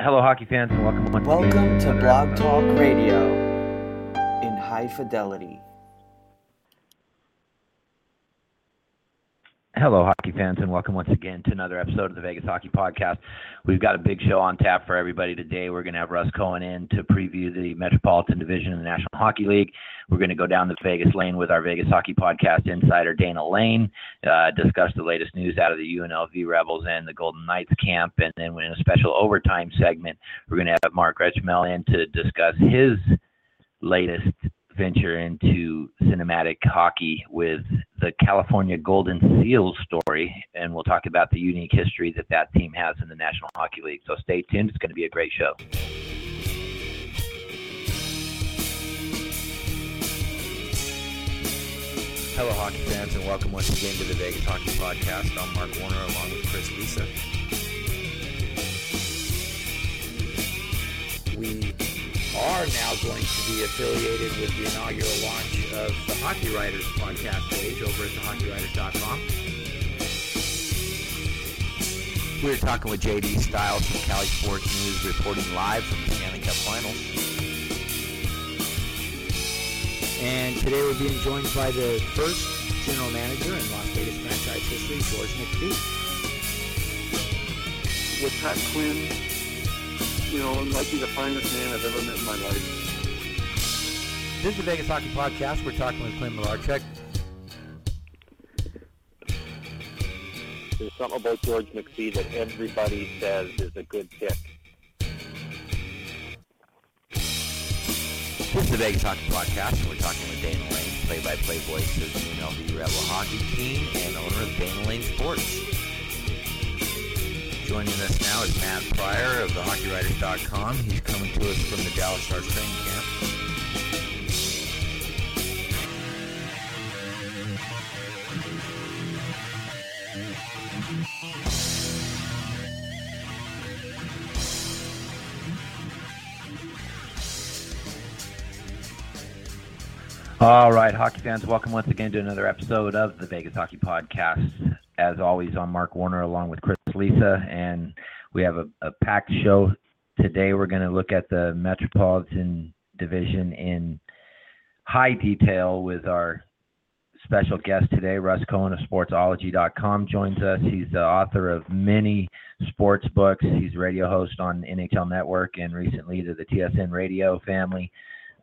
Hello, hockey fans, and welcome Welcome to Blog Talk Radio in high fidelity. Hello, hockey fans, and welcome once again to another episode of the Vegas Hockey Podcast. We've got a big show on tap for everybody today. We're going to have Russ Cohen in to preview the Metropolitan Division in the National Hockey League. We're going to go down the Vegas lane with our Vegas Hockey Podcast insider Dana Lane, uh, discuss the latest news out of the UNLV Rebels and the Golden Knights camp, and then in a special overtime segment, we're going to have Mark Greczmiel in to discuss his latest venture into cinematic hockey with the California Golden Seals story, and we'll talk about the unique history that that team has in the National Hockey League. So stay tuned; it's going to be a great show. Hello, hockey fans, and welcome once again to the Vegas Hockey Podcast. I'm Mark Warner, along with Chris Lisa. we are now going to be affiliated with the inaugural launch of the Hockey Writers podcast page over at thehockeywriters.com. We're talking with JD Styles from Cali Sports News, reporting live from the Stanley Cup Finals. And today we're being joined by the first general manager in Las Vegas franchise history, George McPhee. with Pat Quinn, you know, might be the finest man I've ever met in my life. This is the Vegas Hockey Podcast. We're talking with Clint Malarchuk. There's something about George McPhee that everybody says is a good pick. This is the Vegas Hockey Podcast, and we're talking with Dana Lane, play-by-play voice of the UNLV Rebel hockey team and owner of Dana Lane Sports. Joining us now is Matt Pryor of thehockeywriters.com. He's coming to us from the Dallas Stars training camp. All right, hockey fans, welcome once again to another episode of the Vegas Hockey Podcast. As always, I'm Mark Warner along with Chris Lisa, and we have a, a packed show today. We're going to look at the Metropolitan Division in high detail with our special guest today, Russ Cohen of Sportsology.com, joins us. He's the author of many sports books. He's radio host on NHL Network and recently to the TSN Radio family.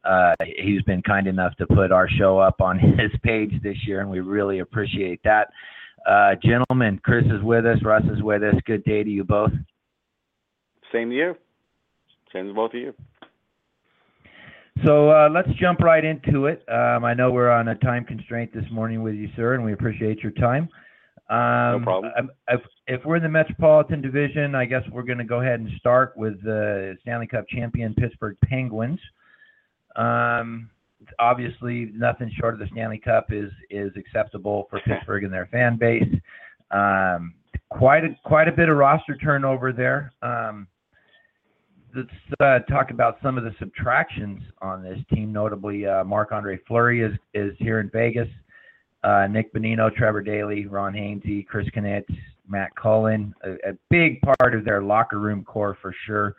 Uh, he's been kind enough to put our show up on his page this year, and we really appreciate that. Uh, gentlemen, Chris is with us, Russ is with us. Good day to you both. Same to you. Same to both of you. So uh, let's jump right into it. Um, I know we're on a time constraint this morning with you, sir, and we appreciate your time. Um, No problem. If, if we're in the Metropolitan Division, I guess we're going to go ahead and start with the Stanley Cup champion Pittsburgh Penguins. Um, obviously, nothing short of the Stanley Cup is is acceptable for Pittsburgh and their fan base. Um, quite a quite a bit of roster turnover there. Um, let's uh, talk about some of the subtractions on this team. Notably, uh, Marc Andre Fleury is is here in Vegas. Uh, Nick Bonino, Trevor Daley, Ron Hainsey, Chris Kunitz, Matt Cullen. A, a big part of their locker room core for sure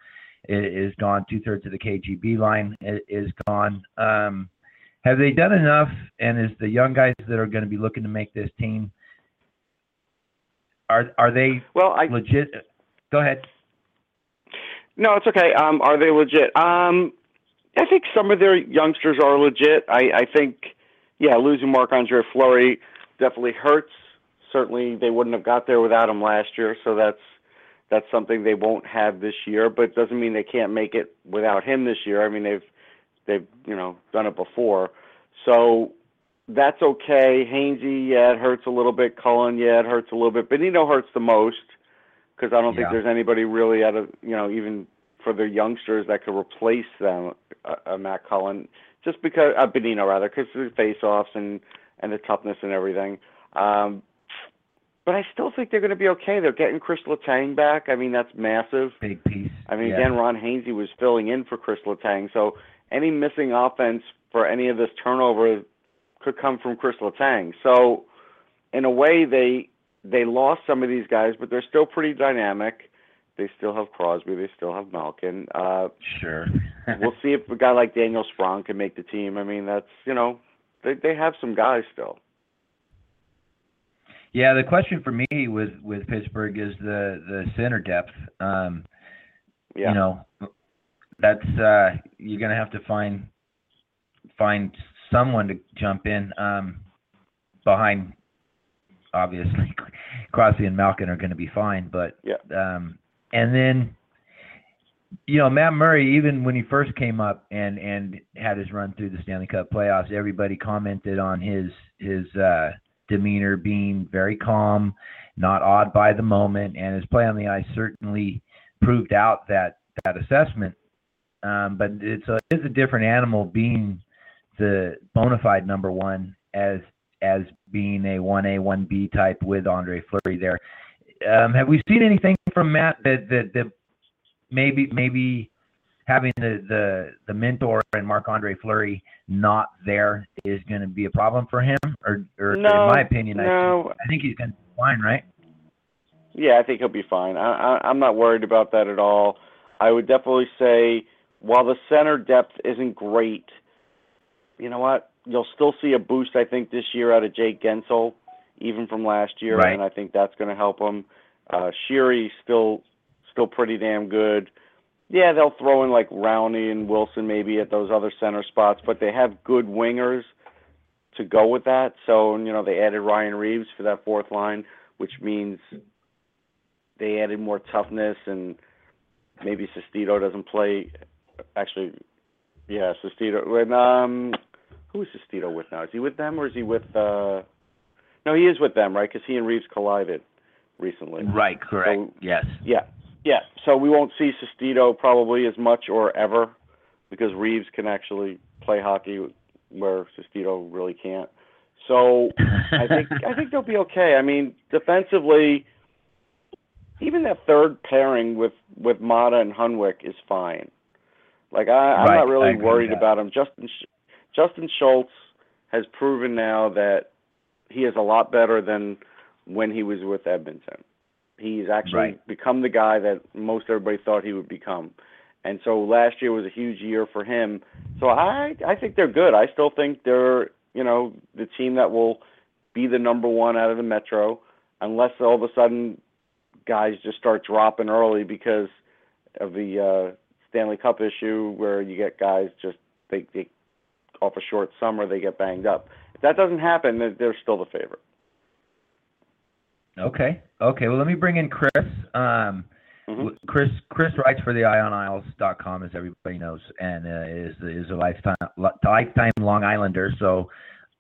is gone. Two thirds of the KGB line is gone. Um, have they done enough? And is the young guys that are going to be looking to make this team are are they Well, I legit? Go ahead. no, it's okay. Um, are they legit? Um, I think some of their youngsters are legit. I, I think, yeah, losing Marc Andre Fleury definitely hurts. Certainly, they wouldn't have got there without him last year. So that's that's something they won't have this year. But it doesn't mean they can't make it without him this year. I mean, they've they've you know done it before. So that's okay. Hainsey, yeah, it hurts a little bit. Cullen, yeah, it hurts a little bit. Bonino hurts the most because I don't think there's anybody really out of you know even for the youngsters that could replace them, uh, uh, Matt Cullen, just because uh, Bonino rather, because of the face-offs and and the toughness and everything. Um, but I still think they're going to be okay. They're getting Chris Letang back. I mean, that's massive. Big piece. I mean, yeah. again, Ron Hainsey was filling in for Chris Letang, so any missing offense for any of this turnover could come from Chris Letang. So, in a way, they they lost some of these guys, but they're still pretty dynamic. They still have Crosby. They still have Malkin. Uh, Sure. we'll see if a guy like Daniel Sprong can make the team. I mean, that's you know, they they have some guys still. Yeah, the question for me with with Pittsburgh is the the center depth. Um, Yeah. You know, that's uh, you're gonna have to find find someone to jump in um, behind. Obviously, Crosby and Malkin are going to be fine, but Yeah. um, and then you know Matt Murray, even when he first came up and and had his run through the Stanley Cup playoffs, everybody commented on his his uh, demeanor being very calm, not awed by the moment, and his play on the ice certainly proved out that that assessment. Um, but it's a it's a different animal being the bona fide number one as as being a one A one B type with Andre Fleury there. Um, have we seen anything from Matt that that, that maybe maybe having the, the the mentor and Marc Andre Fleury not there is going to be a problem for him, or, or No, in my opinion, I, no. think, I think he's going to be fine, right? Yeah, I think he'll be fine. I, I, I'm not worried about that at all. I would definitely say while the center depth isn't great, you know what? You'll still see a boost, I think, this year out of Jake Guentzel, even from last year, Right. and I think that's going to help him. Uh, still still pretty damn good. Yeah, they'll throw in like Rowney and Wilson maybe at those other center spots, but they have good wingers to go with that. So you know they added Ryan Reaves for that fourth line, which means they added more toughness and maybe Sestito doesn't play. Actually, yeah, Sestito. When um, who is Sestito with now? Is he with them or is he with? uh No, he is with them, right? Because he and Reaves collided recently. Right, correct. So- yes. Yeah, yeah. So we won't see Sestito probably as much or ever because Reaves can actually play hockey where Sestito really can't. So I think I think they'll be okay. I mean, defensively, even that third pairing with with Maatta and Hunwick is fine. Like I, I'm not really worried about him. Justin Justin Schultz has proven now that he is a lot better than when he was with Edmonton. He's actually Right. become the guy that most everybody thought he would become. And so last year was a huge year for him. So I I think they're good. I still think they're, you know, the team that will be the number 1 out of the Metro unless all of a sudden guys just start dropping early because of the uh Stanley Cup issue where you get guys just they they off a short summer they get banged up. If that doesn't happen, then they're still the favorite. Okay. Okay. Well, let me bring in Chris. Um, Mhm. Chris Chris writes for the IonIsles.com, as everybody knows, and uh, is is a lifetime lifetime Long Islander. So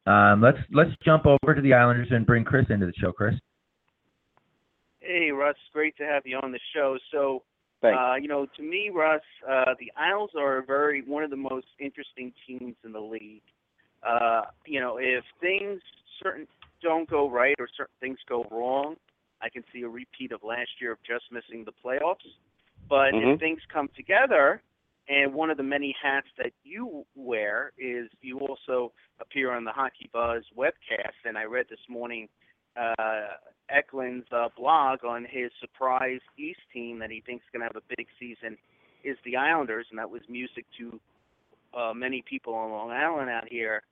um, let's let's jump over to the Islanders and bring Chris into the show. Chris. Hey, Russ, great to have you on the show. So, Thanks. uh, you know, to me, Russ, uh, the Isles are a very one of the most interesting teams in the league. Uh, you know, if things certain don't go right or certain things go wrong, I can see a repeat of last year of just missing the playoffs. But Mhm. if things come together, and one of the many hats that you wear is you also appear on the Hockey Buzz webcast, and I read this morning uh, Eklund's uh, blog on his surprise East team that he thinks is going to have a big season is the Islanders, and that was music to uh, many people on Long Island out here.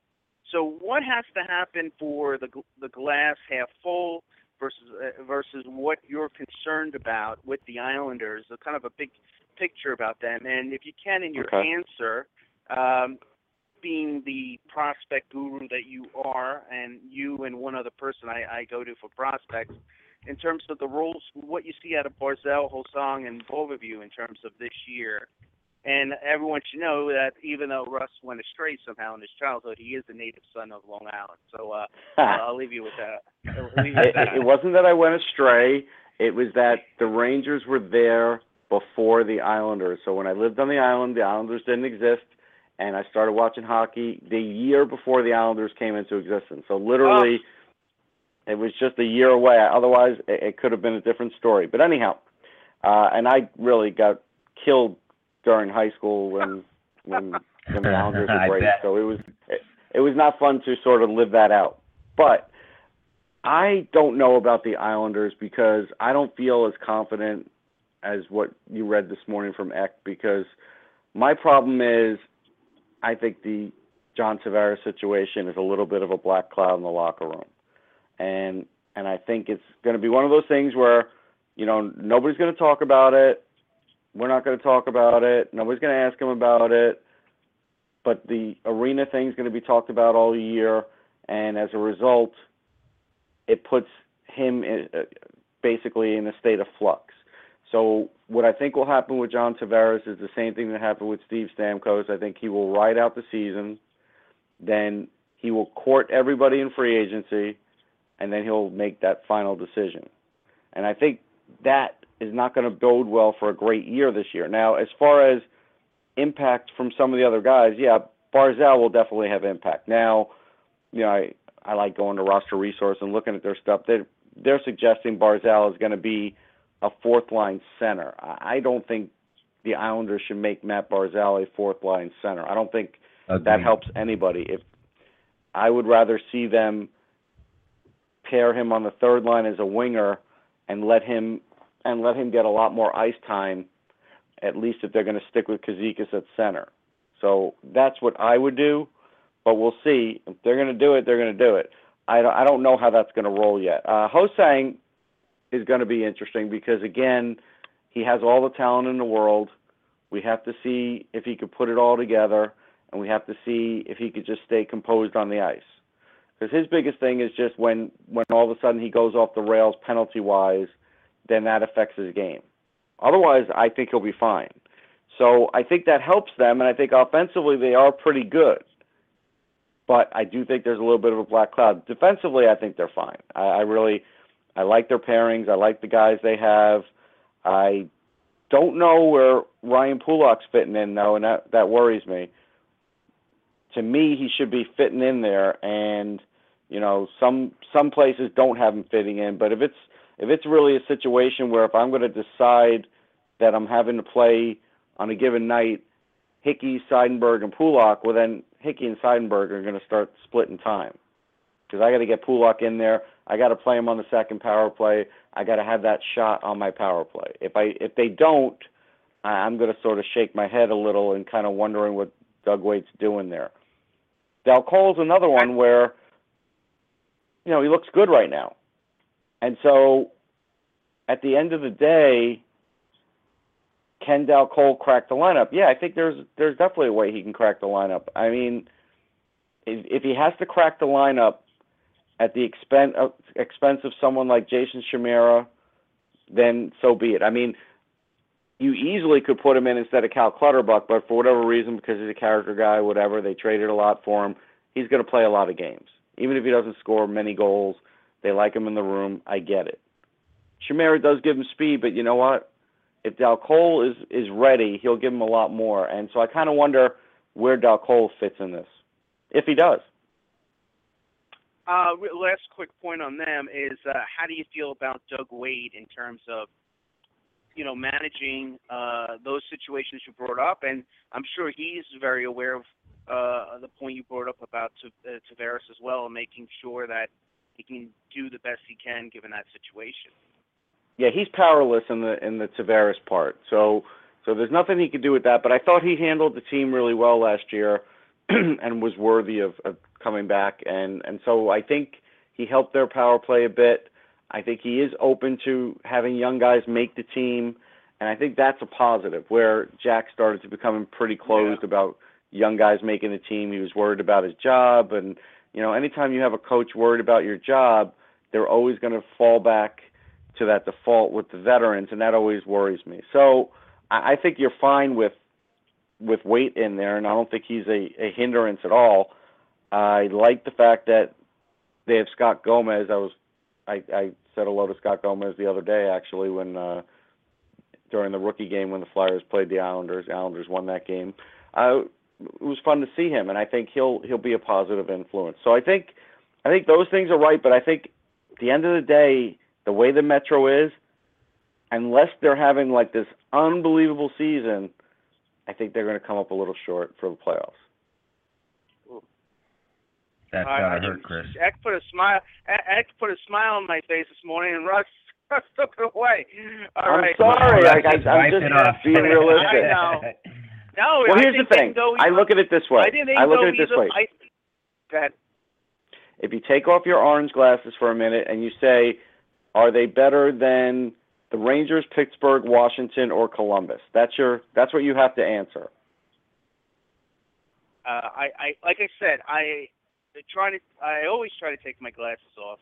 So, what has to happen for the the glass half full versus uh, versus what you're concerned about with the Islanders? A kind of a big picture about them, and if you can, in your Okay. answer, um, being the prospect guru that you are, and you and one other person I, I go to for prospects, in terms of the roles, what you see out of Barzal, Ho-Sang, and both of you in terms of this year. And everyone should know that even though Russ went astray somehow in his childhood, he is a native son of Long Island. So uh, I'll leave you with that. You with it, that. it wasn't that I went astray. It was that the Rangers were there before the Islanders. So when I lived on the island, the Islanders didn't exist, and I started watching hockey the year before the Islanders came into existence. So literally, it was just a year away. Otherwise, it, it could have been a different story. But anyhow, uh, and I really got killed during high school when when, when the Islanders were great. So it was it, it was not fun to sort of live that out. But I don't know about the Islanders because I don't feel as confident as what you read this morning from Eck because my problem is I think the John Tavares situation is a little bit of a black cloud in the locker room. And and I think it's going to be one of those things where you know nobody's going to talk about it. We're not going to talk about it. Nobody's going to ask him about it. But the arena thing's going to be talked about all year and as a result it puts him in, uh, basically in a state of flux. So what I think will happen with John Tavares is the same thing that happened with Steve Stamkos. I think he will ride out the season, then he will court everybody in free agency, and then he'll make that final decision. And I think that is not going to bode well for a great year this year. Now, as far as impact from some of the other guys, yeah, Barzal will definitely have impact. Now, you know, I I like going to roster resource and looking at their stuff. They're, they're suggesting Barzal is going to be a fourth line center. I don't think the Islanders should make Matt Barzal a fourth line center. I don't think that helps anybody. If I would rather see them pair him on the third line as a winger and let him and let him get a lot more ice time, at least if they're going to stick with Cizikas at center. So that's what I would do, but we'll see. If they're going to do it, they're going to do it. I don't, I don't know how that's going to roll yet. Uh, Ho-Sang is going to be interesting because again, he has all the talent in the world. We have to see if he could put it all together, and we have to see if he could just stay composed on the ice. Because his biggest thing is just when when all of a sudden he goes off the rails penalty wise, then that affects his game. Otherwise, I think he'll be fine. So I think that helps them, and I think offensively they are pretty good. But I do think there's a little bit of a black cloud. Defensively, I think they're fine. I, I really, I like their pairings. I like the guys they have. I don't know where Ryan Pulock's fitting in though, and that that worries me. To me, he should be fitting in there, and you know, some some places don't have him fitting in. But if it's if it's really a situation where if I'm going to decide that I'm having to play on a given night, Hickey, Seidenberg, and Pulak, well then Hickey and Seidenberg are going to start splitting time because I got to get Pulock in there. I got to play him on the second power play. I got to have that shot on my power play. If I if they don't, I'm going to sort of shake my head a little and kind of wondering what Doug Weight's doing there. Dal Colle's another one where, you know, he looks good right now, and so at the end of the day, can Dal Cole crack the lineup? Yeah, I think there's there's definitely a way he can crack the lineup. I mean, if, if he has to crack the lineup at the expense of, uh, expense of someone like Jason Chimera, then so be it. I mean, you easily could put him in instead of Cal Clutterbuck, but for whatever reason, because he's a character guy, whatever, they traded a lot for him. He's going to play a lot of games, even if he doesn't score many goals. They like him in the room. I get it. Chimera does give him speed, but you know what? If Dal Colle is is ready, he'll give him a lot more. And so I kind of wonder where Dal Colle fits in this, if he does. Uh, last quick point on them is uh, how do you feel about Doug Weight in terms of you know managing uh, those situations you brought up, and I'm sure he's very aware of uh, the point you brought up about T- uh, Tavares as well, and making sure that he can do the best he can given that situation. Yeah, he's powerless in the in the Tavares part. So so there's nothing he could do with that. But I thought he handled the team really well last year, and was worthy of, of coming back. And and so I think he helped their power play a bit. I think he is open to having young guys make the team, and I think that's a positive. Where Jack started to become pretty closed about young guys making the team. He was worried about his job, and you know, anytime you have a coach worried about your job, they're always going to fall back to that default with the veterans, and that always worries me. So I, I think you're fine with with weight in there, and I don't think he's a, a hindrance at all. I like the fact that they have Scott Gomez. I was I, I said hello to Scott Gomez the other day actually when uh, during the rookie game when the Flyers played the Islanders. Islanders won that game. Uh, it was fun to see him, and I think he'll he'll be a positive influence. So I think I think those things are right, but I think at the end of the day, the way the Metro is, unless they're having like this unbelievable season, I think they're going to come up a little short for the playoffs. That's I- gotta I hurt, Chris. Eck put a smile. Eck Eck put a smile on my face this morning, and Russ, Russ took it away. All I'm right. sorry, Russ I, I, I'm just off. being realistic. I know. No, Well, I here's the thing. can I look at it this way. I, think they I look at it this way. I, go ahead. if you take off your orange glasses for a minute and you say, are they better than the Rangers, Pittsburgh, Washington, or Columbus? That's your that's what you have to answer. Uh, I, I, like I said, I they try to. I always try to take my glasses off,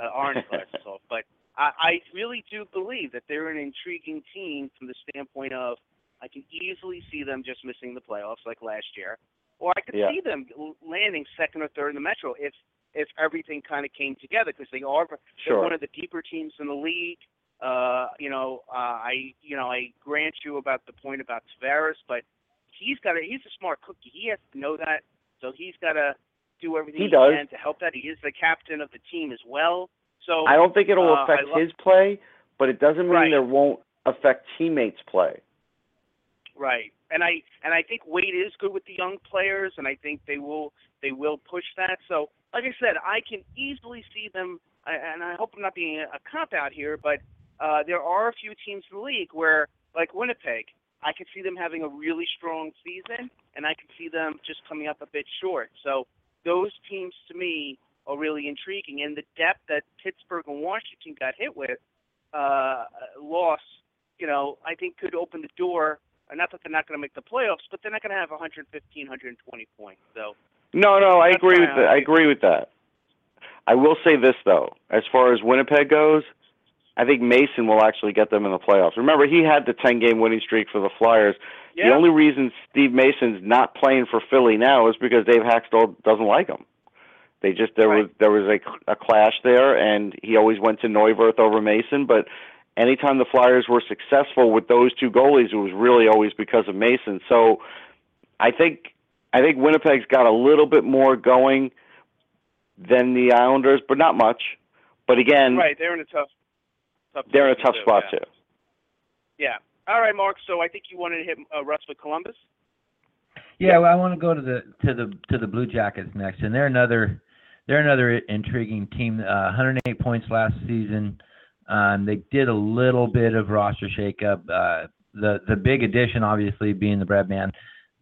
uh, orange glasses off. But I, I really do believe that they're an intriguing team from the standpoint of I can easily see them just missing the playoffs like last year, or I could Yeah. see them landing second or third in the Metro if if everything kind of came together because they are they're Sure. one of the deeper teams in the league. Uh, you know, uh, I you know I grant you about the point about Tavares, but he's got to he's a smart cookie. He has to know that, so he's got to do everything He does. can to help that. He is the captain of the team as well. So I don't think it'll uh, affect I lo- his play, but it doesn't mean Right. there won't affect teammates' play. Right, and I and I think Weight is good with the young players, and I think they will they will push that. So, like I said, I can easily see them, I- and I hope I'm not being a cop out here, but uh, there are a few teams in the league where, like Winnipeg, I could see them having a really strong season, and I could see them just coming up a bit short. So, those teams to me are really intriguing, and the depth that Pittsburgh and Washington got hit with, uh, loss, you know, I think could open the door. uh, Not that they're not going to make the playoffs, but they're not going to have 115, 120 points. So, No, no, I agree with that. I- I agree with that. I will say this though, as far as Winnipeg goes, I think Mason will actually get them in the playoffs. Remember, he had the 10-game winning streak for the Flyers. yeah, The only reason Steve Mason's not playing for Philly now is because Dave Hakstol doesn't like him. They just there Right. was there was a, a clash there, and he always went to Neuwirth over Mason. But anytime the Flyers were successful with those two goalies, it was really always because of Mason. So I think I think Winnipeg's got a little bit more going than the Islanders, but not much. But again, right. They're in a tough, tough. they're in a tough too, spot yeah. too. Yeah. All right, Mark. So I think you wanted to hit uh, Russ with Columbus. Yeah, well, I want to go to the to the to the Blue Jackets next, and they're another they're another intriguing team. Uh, 108 points last season. Um, they did a little bit of roster shakeup. Uh, the the big addition, obviously, being the bread man,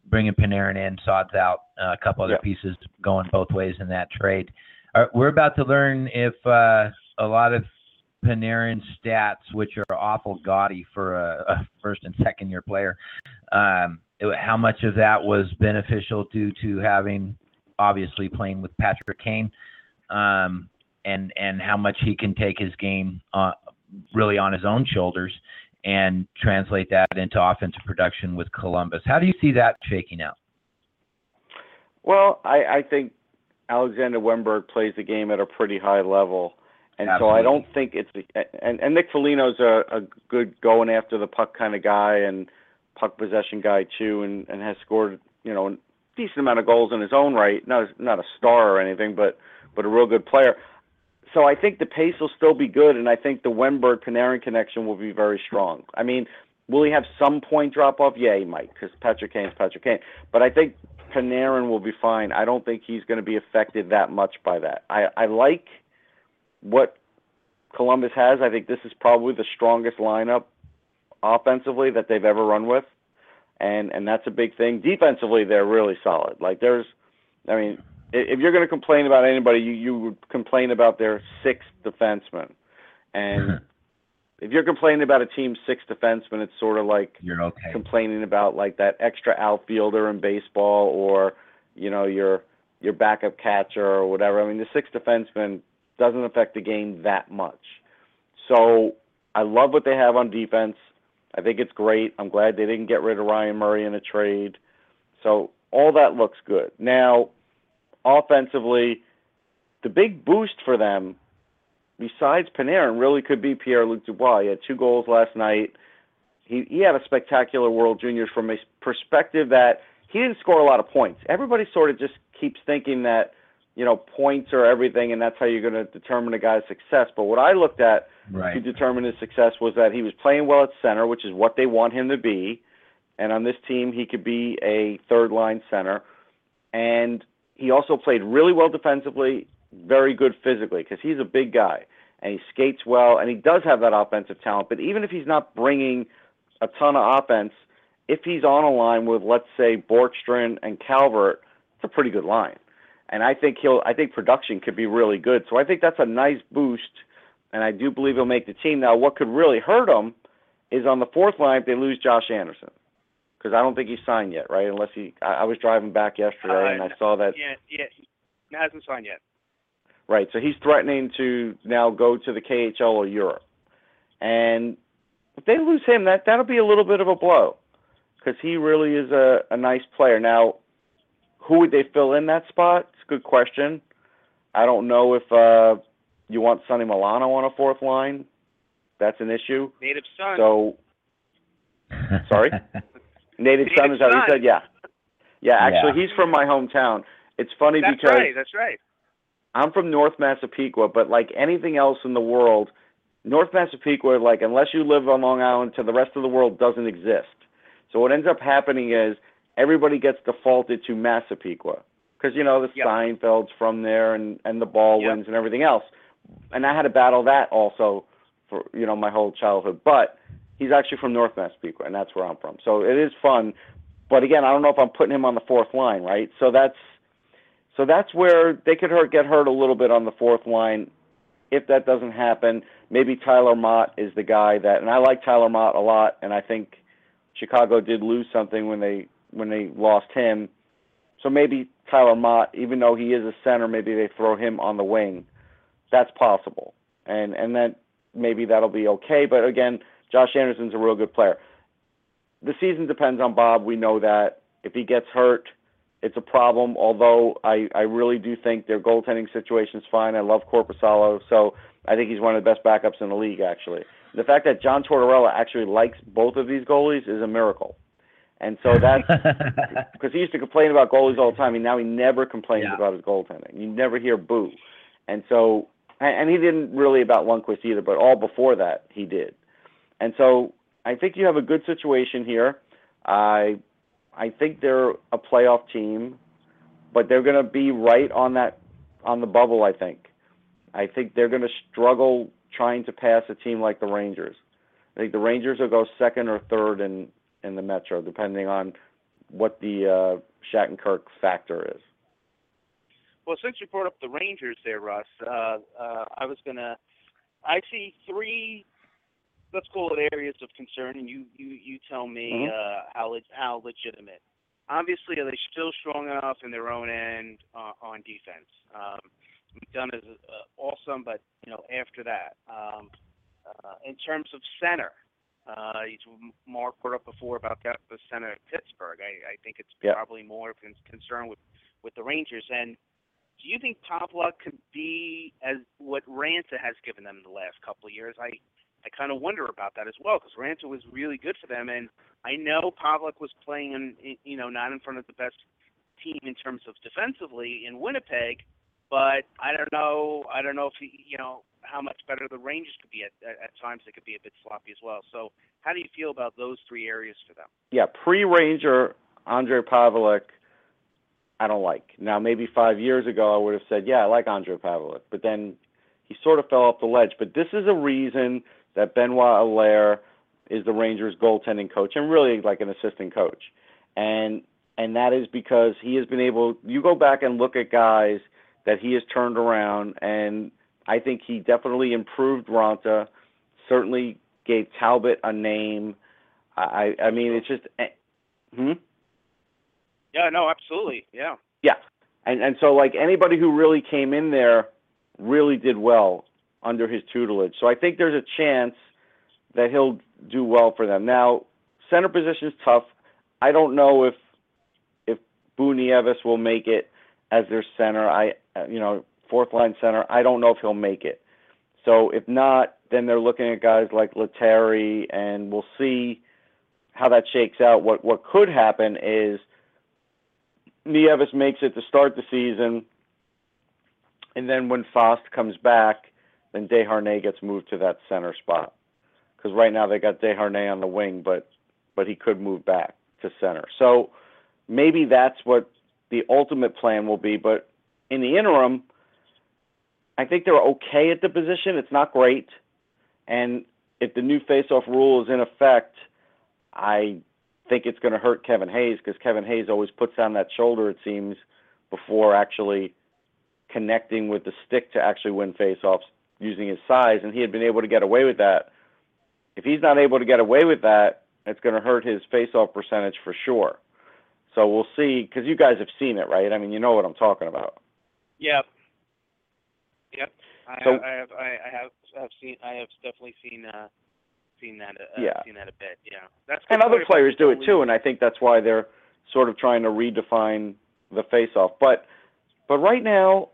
bringing Panarin in, Sods out, uh, a couple other Yeah. pieces going both ways in that trade. Uh, we're about to learn if uh, a lot of Panarin stats, which are awful gaudy for a, a first and second year player, um, it- how much of that was beneficial due to having obviously playing with Patrick Kane, um, and and how much he can take his game uh, really on his own shoulders and translate that into offensive production with Columbus. How do you see that shaking out? Well, I, I think Alexander Wennberg plays the game at a pretty high level, and so I don't think it's and and Nick Foligno's a, a good going after the puck kind of guy and puck possession guy too, and and has scored you know a decent amount of goals in his own right. Not not a star or anything, but but a real good player. So I think the pace will still be good, and I think the Wennberg Panarin connection will be very strong. I mean, will he have some point drop off? Yeah, he might, because Patrick Kane's Patrick Kane. But I think Panarin will be fine. I don't think he's going to be affected that much by that. I, I like what Columbus has. I think this is probably the strongest lineup offensively that they've ever run with, and and that's a big thing. Defensively, they're really solid. Like there's, I mean, if you're going to complain about anybody, you you would complain about their sixth defenseman, and if you're complaining about a team's sixth defenseman, it's sort of like You're okay. complaining about like that extra outfielder in baseball or you know your your backup catcher or whatever. I mean, the sixth defenseman doesn't affect the game that much. So I love what they have on defense. I think it's great. I'm glad they didn't get rid of Ryan Murray in a trade. So all that looks good. Now, offensively, the big boost for them, besides Panarin, really could be Pierre Luc Dubois. He had two goals last night he he had a spectacular World Juniors from a perspective that he didn't score a lot of points. Everybody sort of just keeps thinking that you know points are everything, and that's how you're going to determine a guy's success. But what I looked at Right. to determine his success was that he was playing well at center, which is what they want him to be. And on this team, he could be a third line center. And he also played really well defensively, very good physically, because he's a big guy and he skates well and he does have that offensive talent. But even if he's not bringing a ton of offense, if he's on a line with, let's say, Bjorkstrand and Calvert, it's a pretty good line. And I think he'll, I think production could be really good. So I think that's a nice boost and I do believe he'll make the team. Now, what could really hurt him is on the fourth line if they lose Josh Anderson, because I don't think he's signed yet, right? Unless he, I, I was driving back yesterday and I saw that, Yeah, yeah, he hasn't signed yet. right? So he's threatening to now go to the KHL or Europe, and if they lose him, that that'll be a little bit of a blow, because he really is a, a nice player. Now, who would they fill in that spot? It's a good question. I don't know if uh, you want Sonny Milano on a fourth line. That's an issue. Native son. So, sorry, native Native son is that what you said? Yeah, yeah. Actually, Yeah. he's from my hometown. It's funny that's because right. That's right. I'm from North Massapequa, but like anything else in the world, North Massapequa, like unless you live on Long Island, to the rest of the world doesn't exist. So what ends up happening is everybody gets defaulted to Massapequa because you know the Yep. Seinfelds from there and and the Baldwins Yep. and everything else. And I had to battle that also for you know my whole childhood. But he's actually from North Massapequa, and that's where I'm from. So it is fun. But again, I don't know if I'm putting him on the fourth line, right? So that's so that's where they could hurt get hurt a little bit on the fourth line. If that doesn't happen, maybe Tyler Motte is the guy that and I like Tyler Motte a lot and I think Chicago did lose something when they when they lost him. So maybe Tyler Motte, even though he is a center, maybe they throw him on the wing. That's possible. And and then maybe that'll be okay. But again, Josh Anderson's a real good player. The season depends on Bob. We know that. If he gets hurt, it's a problem. Although I, I really do think their goaltending situation is fine. I love Korpisalo, so I think he's one of the best backups in the league. Actually, the fact that John Tortorella actually likes both of these goalies is a miracle. And so that's because he used to complain about goalies all the time, and now he never complains Yeah. about his goaltending. You never hear boo. And so, and, he didn't really about Lundqvist either, but all before that he did. And so, I think you have a good situation here. I, I think they're a playoff team, but they're going to be right on that on the bubble. I think. I think they're going to struggle trying to pass a team like the Rangers. I think the Rangers will go second or third in in the Metro, depending on what the uh, Shattenkirk factor is. Well, since you brought up the Rangers there, Russ, uh, uh, I was gonna. I see three, let's call it areas of concern, and you you you tell me Mhm. uh, how how legitimate. Obviously, are they still strong enough in their own end uh, on defense? Um, McDonagh is uh, awesome, but you know after that, um, uh, in terms of center, uh, he's Mark brought up before about that the center at Pittsburgh. I, I think it's Yeah. probably more of a concern with with the Rangers. And do you think Pavelec could be as what Raanta has given them the last couple of years? I I kind of wonder about that as well because Raanta was really good for them, and I know Pavelec was playing in, in you know not in front of the best team in terms of defensively in Winnipeg, but I don't know I don't know if he, you know how much better the Rangers could be at, at times. They could be a bit sloppy as well. So how do you feel about those three areas for them? Yeah, pre-Ranger Andre Pavelec, I don't like. Now, maybe five years ago, I would have said, yeah, I like Andre Pavelec, but then he sort of fell off the ledge. But this is a reason that Benoit Allaire is the Rangers' goaltending coach and really like an assistant coach, and and that is because he has been able. You go back and look at guys that he has turned around, and I think he definitely improved Raanta. Certainly gave Talbot a name. I I mean, it's just. eh, Hmm. Yeah, no, absolutely, yeah. Yeah, and and so like anybody who really came in there really did well under his tutelage. So I think there's a chance that he'll do well for them. Now, center position is tough. I don't know if if Boo Nieves will make it as their center. I you know fourth line center. I don't know if he'll make it. So if not, then they're looking at guys like Lettieri, and we'll see how that shakes out. What what could happen is Nieves makes it to start the season, and then when Fast comes back, then Desharnais gets moved to that center spot. Because right now they got Desharnais on the wing, but but he could move back to center. So maybe that's what the ultimate plan will be. But in the interim, I think they're okay at the position. It's not great, and if the new face-off rule is in effect, I think it's going to hurt Kevin Hayes because Kevin Hayes always puts down that shoulder. It seems before actually connecting with the stick to actually win face-offs using his size, and he had been able to get away with that. If he's not able to get away with that, it's going to hurt his face-off percentage for sure. So we'll see, because you guys have seen it, right? I mean, you know what I'm talking about. Yep. Yep. I, So- have, I have. I I have. Have seen. I have definitely seen. Uh, seen that. Uh, Yeah. Seen that a bit. Yeah. That's and other players do it too, and I think that's why they're sort of trying to redefine the face-off. But but right now,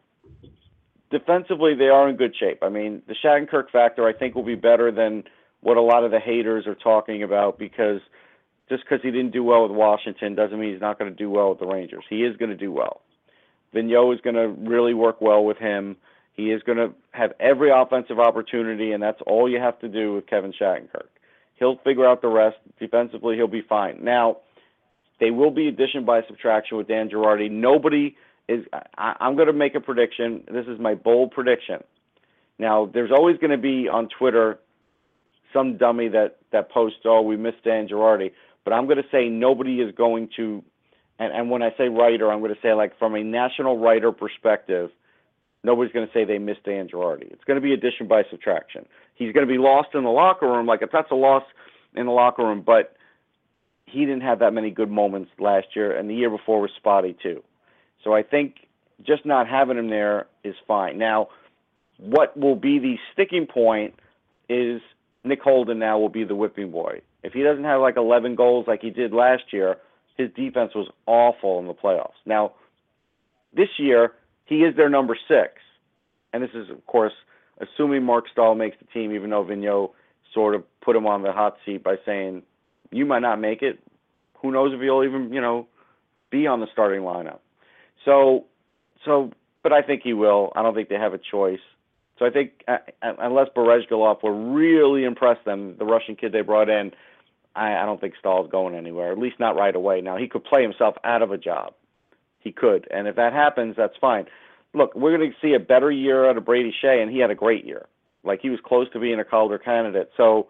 defensively, they are in good shape. I mean, the Shattenkirk factor I think will be better than what a lot of the haters are talking about because just because he didn't do well with Washington doesn't mean he's not going to do well with the Rangers. He is going to do well. Vigneault is going to really work well with him. He is going to have every offensive opportunity, and that's all you have to do with Kevin Shattenkirk. He'll figure out the rest. Defensively, he'll be fine. Now, they will be addition by subtraction with Dan Girardi. Nobody is. I, I'm going to make a prediction. This is my bold prediction. Now, there's always going to be on Twitter some dummy that that posts, "Oh, we missed Dan Girardi," but I'm going to say nobody is going to. And, and when I say writer, I'm going to say like from a national writer perspective, nobody's going to say they missed Dan Girardi. It's going to be addition by subtraction. He's going to be lost in the locker room. Like if that's a loss in the locker room, but he didn't have that many good moments last year, and the year before was spotty too. So I think just not having him there is fine. Now, what will be the sticking point is Nick Holden now will be the whipping boy. If he doesn't have like 11 goals like he did last year, his defense was awful in the playoffs. Now, this year, he is their number six. And this is, of course, assuming Marc Staal makes the team, even though Vigneault sort of put him on the hot seat by saying, you might not make it. Who knows if he'll even, you know, be on the starting lineup. So, so, but I think he will. I don't think they have a choice. So I think uh, unless Bereglazov will really impress them, the Russian kid they brought in, I, I don't think Staal's going anywhere. At least not right away. Now he could play himself out of a job. He could, and if that happens, that's fine. Look, we're going to see a better year out of Brady Skjei, and he had a great year. Like he was close to being a Calder candidate. So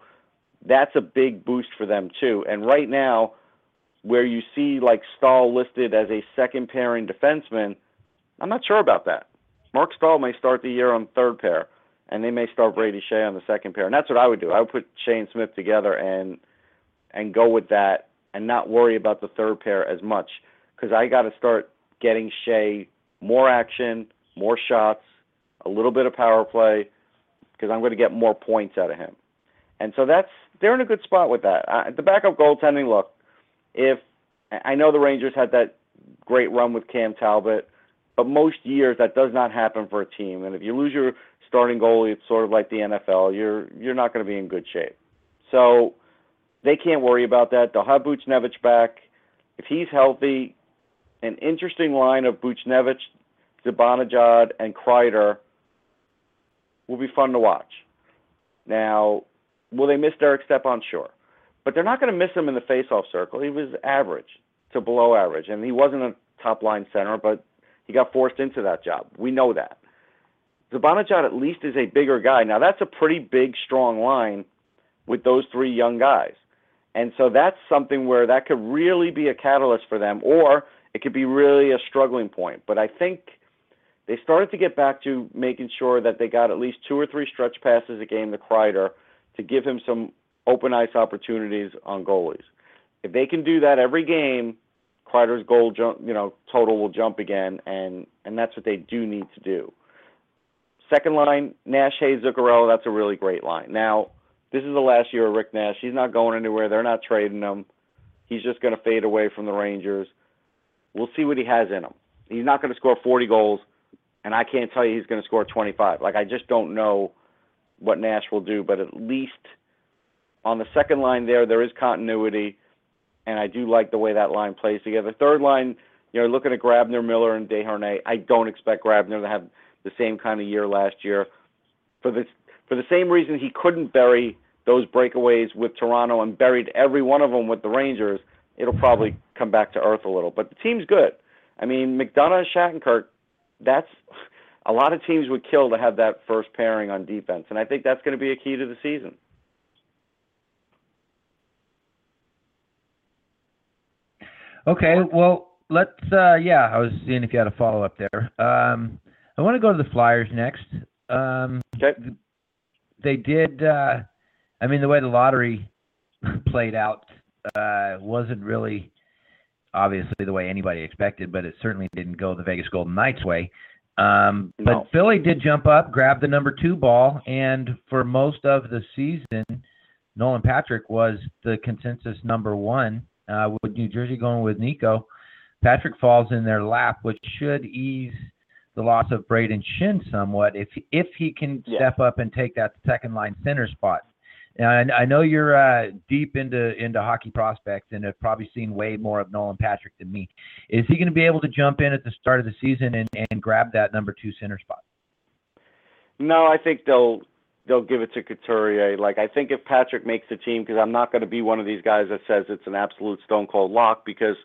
that's a big boost for them too. And right now, where you see like Staal listed as a second pairing defenseman, I'm not sure about that. Marc Staal may start the year on third pair, and they may start Brady Skjei on the second pair. And that's what I would do. I would put Shane Smith together and and go with that, and not worry about the third pair as much, because I got to start getting Skjei more action, more shots, a little bit of power play, because I'm going to get more points out of him. And so that's they're in a good spot with that. Uh, the backup goaltending, look, if I know the Rangers had that great run with Cam Talbot, but most years that does not happen for a team. And if you lose your starting goalie, it's sort of like the NFL. You're you're not going to be in good shape. So they can't worry about that. They'll have Buchnevich back. If he's healthy, an interesting line of Buchnevich, Zibanejad, and Kreider will be fun to watch. Now, will they miss Derek Stepan? Sure. But they're not going to miss him in the faceoff circle. He was average to below average, and he wasn't a top line center, but he got forced into that job. We know that. Zibanejad at least is a bigger guy. Now, that's a pretty big, strong line with those three young guys. And so that's something where that could really be a catalyst for them, or it could be really a struggling point. But I think they started to get back to making sure that they got at least two or three stretch passes a game to Kreider to give him some open ice opportunities on goalies. If they can do that every game, Kreider's goal jump, you know, total will jump again, and and that's what they do need to do. Second line, Nash, Hayes, Zuccarello. That's a really great line. Now, this is the last year of Rick Nash. He's not going anywhere. They're not trading him. He's just going to fade away from the Rangers. We'll see what he has in him. He's not going to score 40 goals, and I can't tell you he's going to score 25. Like I just don't know what Nash will do, but at least on the second line there, there is continuity. and I do like the way that line plays together. Third line, you know, looking at Grabner, Miller, and Desharnais, I don't expect Grabner to have the same kind of year last year. For the for the same reason he couldn't bury those breakaways with Toronto and buried every one of them with the Rangers, it'll probably come back to earth a little. But the team's good. I mean, McDonagh and Shattenkirk, that's a lot of teams would kill to have that first pairing on defense, and I think that's going to be a key to the season. Okay, well, let's. Uh, yeah, I was seeing if you had a follow up there. Um, I want to go to the Flyers next. Um, okay. They did. Uh, I mean, the way the lottery played out uh, wasn't really obviously the way anybody expected, but it certainly didn't go the Vegas Golden Knights way. Um, No. But Philly did jump up, grab the number two ball, and for most of the season, Nolan Patrick was the consensus number one. Uh, with New Jersey going with Nico, Patrick falls in their lap, which should ease the loss of Brayden Schenn somewhat if if he can Yeah. step up and take that second line center spot. And I know you're uh, deep into into hockey prospects and have probably seen way more of Nolan Patrick than me. Is he going to be able to jump in at the start of the season and, and grab that number two center spot? No, I think they'll they'll give it to Couturier. Like I think if Patrick makes the team, because I'm not going to be one of these guys that says it's an absolute stone cold lock. Because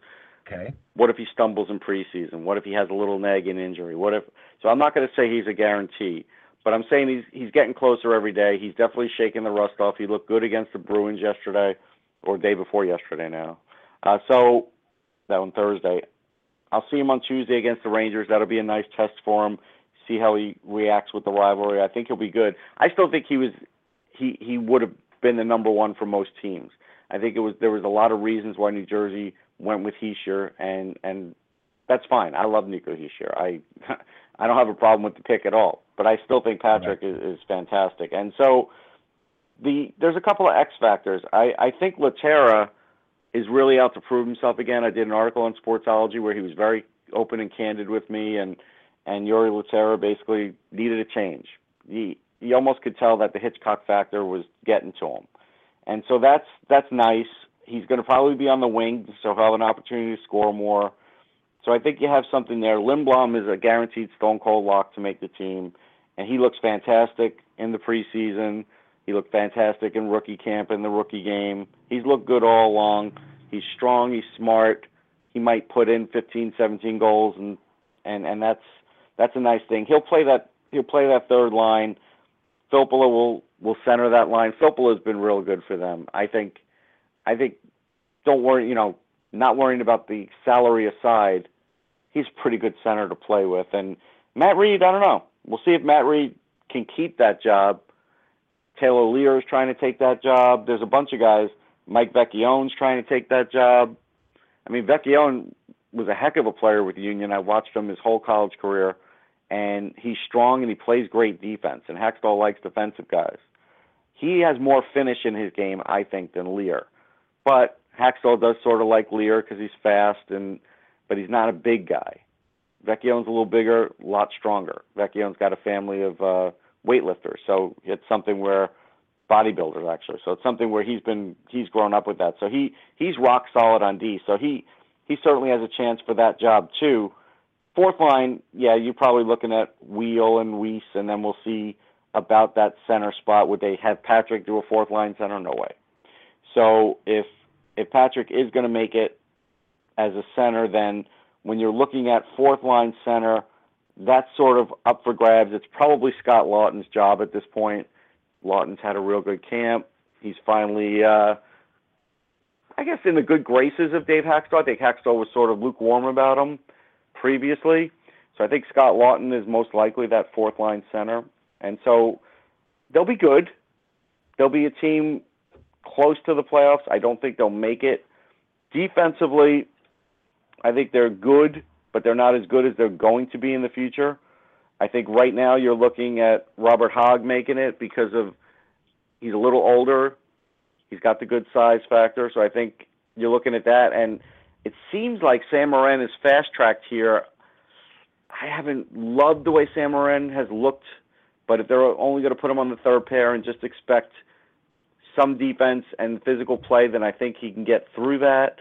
Okay. what if he stumbles in preseason? What if he has a little nagging injury? What if? So I'm not going to say he's a guarantee, but I'm saying he's he's getting closer every day. He's definitely shaking the rust off. He looked good against the Bruins yesterday, or day before yesterday now. Uh, so that on Thursday. I'll see him on Tuesday against the Rangers. That'll be a nice test for him. See how he reacts with the rivalry. I think he'll be good. I still think he was he he would have been the number one for most teams. I think it was there was a lot of reasons why New Jersey went with Hischier and and that's fine. I love Nico Hischier. I I don't have a problem with the pick at all. But I still think Patrick is, is fantastic. And so the there's a couple of X factors. I I think Lehtera is really out to prove himself again. I did an article on Sportsology where he was very open and candid with me, and and Jori Lehtera basically needed a change. He he almost could tell that the Hitchcock factor was getting to him, and so that's that's nice. He's going to probably be on the wing, so he'll have an opportunity to score more. So I think you have something there. Lindblom is a guaranteed stone cold lock to make the team, and he looks fantastic in the preseason. He looked fantastic in rookie camp in the rookie game. He's looked good all along. He's strong. He's smart. He might put in 15, 17 goals, and and and that's that's a nice thing. He'll play that he'll play that third line. Filppula will will center that line. Filppula has been real good for them. I think I think don't worry, you know, not worrying about the salary aside, he's a pretty good center to play with. And Matt Read, I don't know. We'll see if Matt Read can keep that job. Taylor Leier is trying to take that job. There's a bunch of guys. Mike Vecchione's trying to take that job. I mean, Vecchione was a heck of a player with Union. I watched him his whole college career, and he's strong and he plays great defense. And Hextall likes defensive guys. He has more finish in his game, I think, than Leier. But Hextall does sort of like Leier because he's fast and but he's not a big guy. Vecchione's a little bigger, a lot stronger. Vecchione's got a family of uh weightlifters, so it's something where bodybuilders actually. So it's something where he's been he's grown up with that. So he he's rock solid on D. So he he certainly has a chance for that job too. Fourth line, yeah, you're probably looking at Weal and Weise, and then we'll see about that center spot. Would they have Patrick do a fourth line center? No way. So if if Patrick is going to make it as a center, then when you're looking at fourth line center, that's sort of up for grabs. It's probably Scott Lawton's job at this point. Lawton's had a real good camp. He's finally, uh, I guess, in the good graces of Dave Hakstol. I think Hakstol was sort of lukewarm about him previously. So I think Scott Lawton is most likely that fourth line center. And so they'll be good. They'll be a team close to the playoffs. I don't think they'll make it. Defensively, I think they're good, but they're not as good as they're going to be in the future. I think right now you're looking at Robert Hagg making it because of he's a little older. He's got the good size factor, so I think you're looking at that. And it seems like Sam Morin is fast tracked here. I haven't loved the way Sam Morin has looked, but if they're only going to put him on the third pair and just expect some defense and physical play, then I think he can get through that.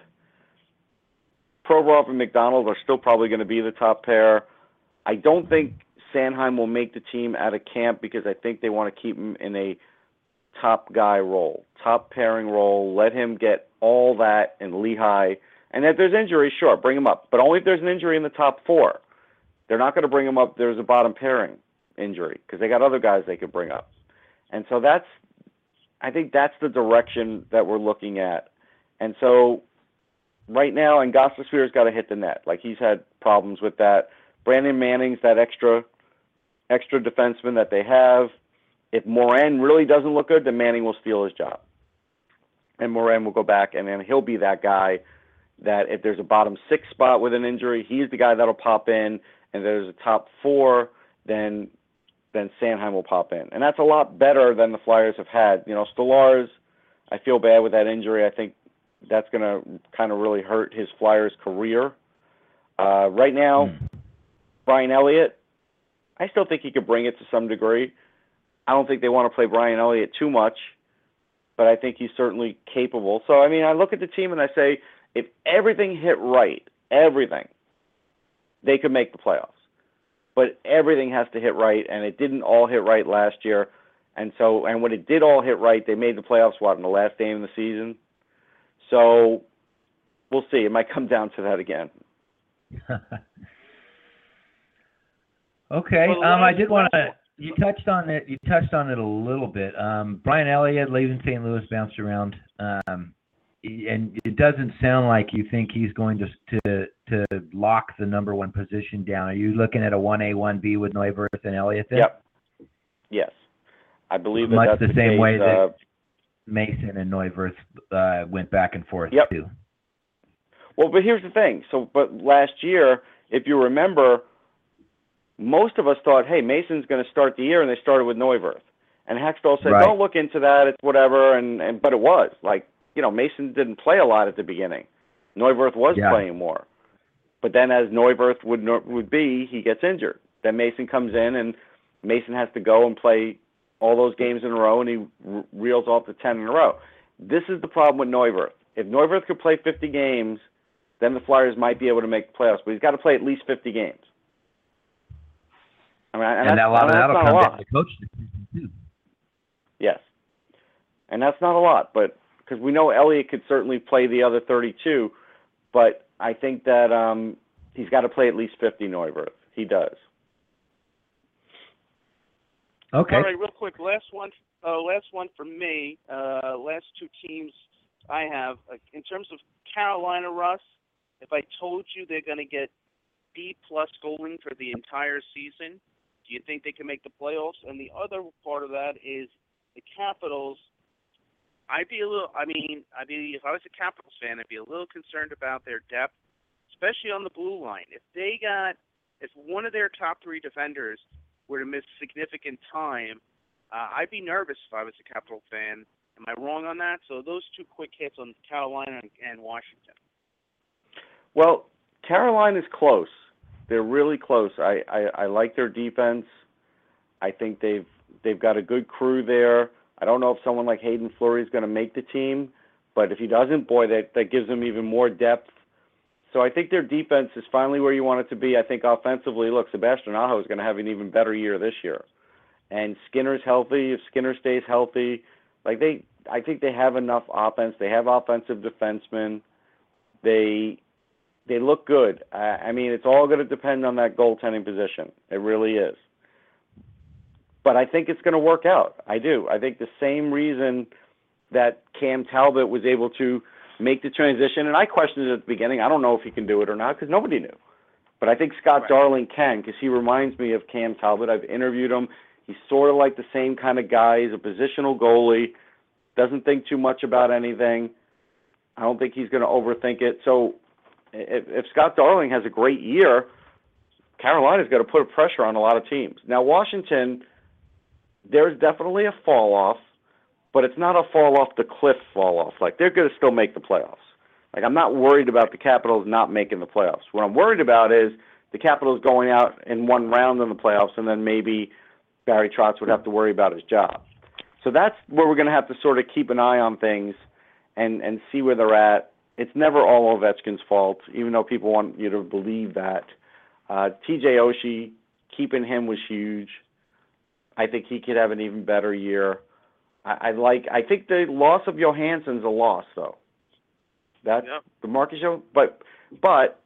Provorov and MacDonald are still probably going to be the top pair. I don't think Sanheim will make the team out of camp because I think they want to keep him in a top guy role, top pairing role. Let him get all that in Lehigh. And if there's injury, sure, bring him up. But only if there's an injury in the top four. They're not going to bring him up. There's a bottom pairing injury because they got other guys they could bring up. And so that's, I think that's the direction that we're looking at. And so right now, and Gostisbehere's got to hit the net. Like he's had problems with that. Brandon Manning's that extra, extra defenseman that they have. If Morin really doesn't look good, then Manning will steal his job, and Morin will go back, and then he'll be that guy that if there's a bottom six spot with an injury, he's the guy that'll pop in, and there's a top four, then then Sanheim will pop in, and that's a lot better than the Flyers have had. You know, Stolarz, I feel bad with that injury. I think that's going to kind of really hurt his Flyers career. Uh, right now, mm. Brian Elliott, I still think he could bring it to some degree. I don't think they want to play Brian Elliott too much, but I think he's certainly capable. So, I mean, I look at the team and I say, if everything hit right, everything, they could make the playoffs. But everything has to hit right, and it didn't all hit right last year. And so, and when it did all hit right, they made the playoffs. What in the last game of the season? So, we'll see. It might come down to that again. okay. Um, I did want to you touched on it. You touched on it a little bit. Um, Brian Elliott leaving St. Louis bounced around, um, and it doesn't sound like you think he's going to to to lock the number one position down. Are you looking at a one A one B with Neuwirth and Elliott? Then? Yep. Yes, I believe that much the, the same case, way that uh, Mason and Neuwirth uh, went back and forth Yep. too. Well, but here's the thing. So, but last year, if you remember, most of us thought, hey, Mason's going to start the year, and they started with Neuwirth. And Hextall said, Right. don't look into that. It's whatever. And, and but it was like, you know, Mason didn't play a lot at the beginning. Neuwirth was Yeah. playing more. But then, as Neuwirth would would be, he gets injured. Then Mason comes in, and Mason has to go and play all those games in a row, and he reels off the ten in a row. This is the problem with Neuwirth. If Neuwirth could play 50 games, then the Flyers might be able to make the playoffs. But he's got to play at least 50 games. I mean, and, And, that's, a lot of that'll come down to coach. Yes, and that's not a lot, but because we know Elliott could certainly play the other 32, but I think that um, he's got to play at least 50 Neuwirth. He does. Okay. All right, real quick, last one. Uh, last one for me. Uh, last two teams I have uh, in terms of Carolina, Russ. If I told you they're going to get B plus goaling for the entire season, do you think they can make the playoffs? And the other part of that is the Capitals. I'd be a little. I mean, I'd be if I was a Capitals fan, I'd be a little concerned about their depth, especially on the blue line. If they got, if one of their top three defenders were to miss significant time, uh, I'd be nervous if I was a Capital fan. Am I wrong on that? So those two quick hits on Carolina and, Washington. Well, Carolina's close. They're really close. I, I, I like their defense. I think they've they've got a good crew there. I don't know if someone like Hayden Fleury is going to make the team, but if he doesn't, boy, that that gives them even more depth. So I think their defense is finally where you want it to be. I think offensively, look, Sebastian Aho is going to have an even better year this year, and Skinner's healthy. If Skinner stays healthy, like they, I think they have enough offense. They have offensive defensemen. They they look good. I, I mean, it's all going to depend on that goaltending position. It really is. But I think it's going to work out. I do. I think the same reason that Cam Talbot was able to make the transition, and I questioned it at the beginning. I don't know if he can do it or not because nobody knew. But I think Scott Darling can because he reminds me of Cam Talbot. I've interviewed him. He's sort of like the same kind of guy. He's a positional goalie, doesn't think too much about anything. I don't think he's going to overthink it. So if, if Scott Darling has a great year, Carolina's got to put a pressure on a lot of teams. Now Washington, there's definitely a fall off, but it's not a fall off the cliff fall off. Like they're going to still make the playoffs. Like I'm not worried about the Capitals not making the playoffs. What I'm worried about is the Capitals going out in one round in the playoffs, and then maybe Barry Trotz would have to worry about his job. So that's where we're going to have to sort of keep an eye on things and and see where they're at. it's never all Ovechkin's fault, even though people want you to believe that. Uh, TJ Oshie, keeping him was huge. I think he could have an even better year. I, I like. I think the loss of Johansson's a loss, though. Yeah. the Marcus Joe. But but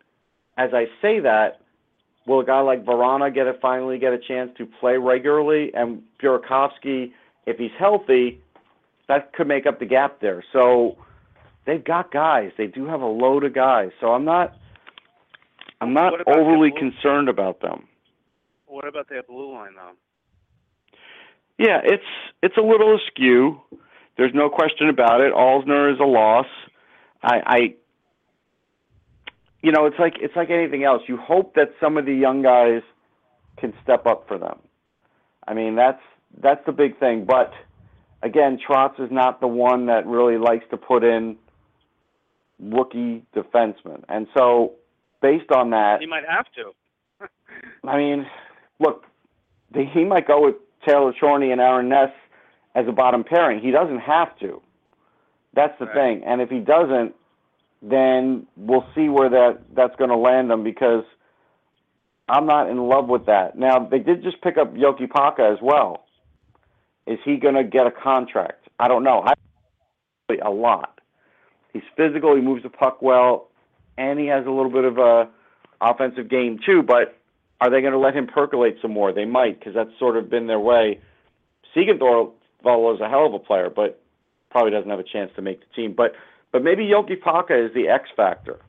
as I say that, will a guy like Vrana get a finally get a chance to play regularly? And Burakovsky, if he's healthy, that could make up the gap there. So they've got guys. They do have a load of guys. So I'm not I'm not overly Blue- concerned about them. What about that blue line though? Yeah, it's it's a little askew. There's no question about it. Alzner is a loss. I, I you know, it's like it's like anything else. You hope that some of the young guys can step up for them. I mean, that's that's the big thing. But again, Trotz is not the one that really likes to put in rookie defensemen. And so based on that, he might have to. I mean, look, he might go with Taylor Chorney and Aaron Ness as a bottom pairing. He doesn't have to. That's the Right. thing. And if he doesn't, then we'll see where that that's going to land him because I'm not in love with that. Now they did just pick up Jokipakka as well. Is he going to get a contract? I don't know. I a lot. He's physical. He moves the puck well, and he has a little bit of a offensive game too. But are they going to let him percolate some more? They might, because that's sort of been their way. Siegenthaler is a hell of a player, but probably doesn't have a chance to make the team. But but maybe Jokipakka is the X factor,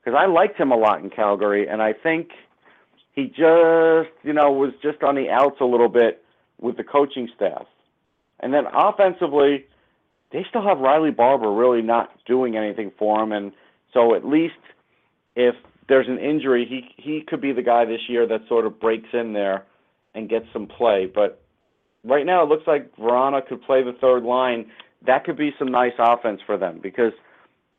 because I liked him a lot in Calgary, and I think he just you know was just on the outs a little bit with the coaching staff. And then offensively, they still have Riley Barber really not doing anything for him, and so at least if there's an injury, he he could be the guy this year that sort of breaks in there and gets some play. But right now, it looks like Vrana could play the third line. That could be some nice offense for them because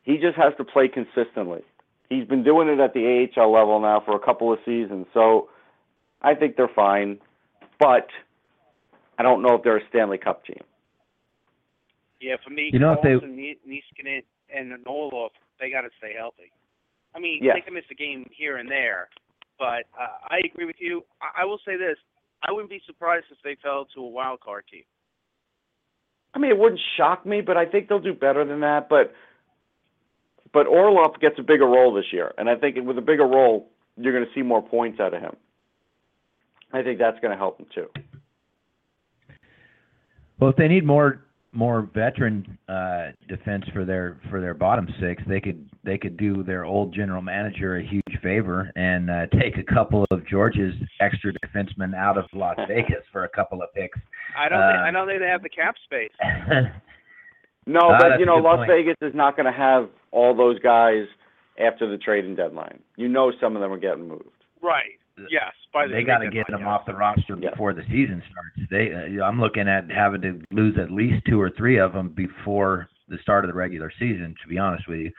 he just has to play consistently. He's been doing it at the AHL level now for a couple of seasons, so I think they're fine. But I don't know if they're a Stanley Cup team. Yeah, for me, You know, if they- Niskanen, and Noloff, they got to stay healthy. I mean, Yes. they can miss a game here and there, but uh, I agree with you. I, I will say this: I wouldn't be surprised if they fell to a wild card team. I mean, it wouldn't shock me, but I think they'll do better than that. But but Orlov gets a bigger role this year, and I think with a bigger role, you're going to see more points out of him. I think that's going to help him too. Well, if they need more more veteran uh, defense for their for their bottom six, they could they could do their old general manager a huge favor and uh, take a couple of Georgia's extra defensemen out of Las Vegas for a couple of picks. I don't. think, Uh, I don't think they have the cap space. No, Ah, but you know, Las point. Vegas is not going to have all those guys after the trading deadline. You know, some of them are getting moved. Right. Yes. By the they trade got to get them yes. off the roster Yeah. before the season starts. They, uh, I'm looking at having to lose at least two or three of them before the start of the regular season. To be honest with you,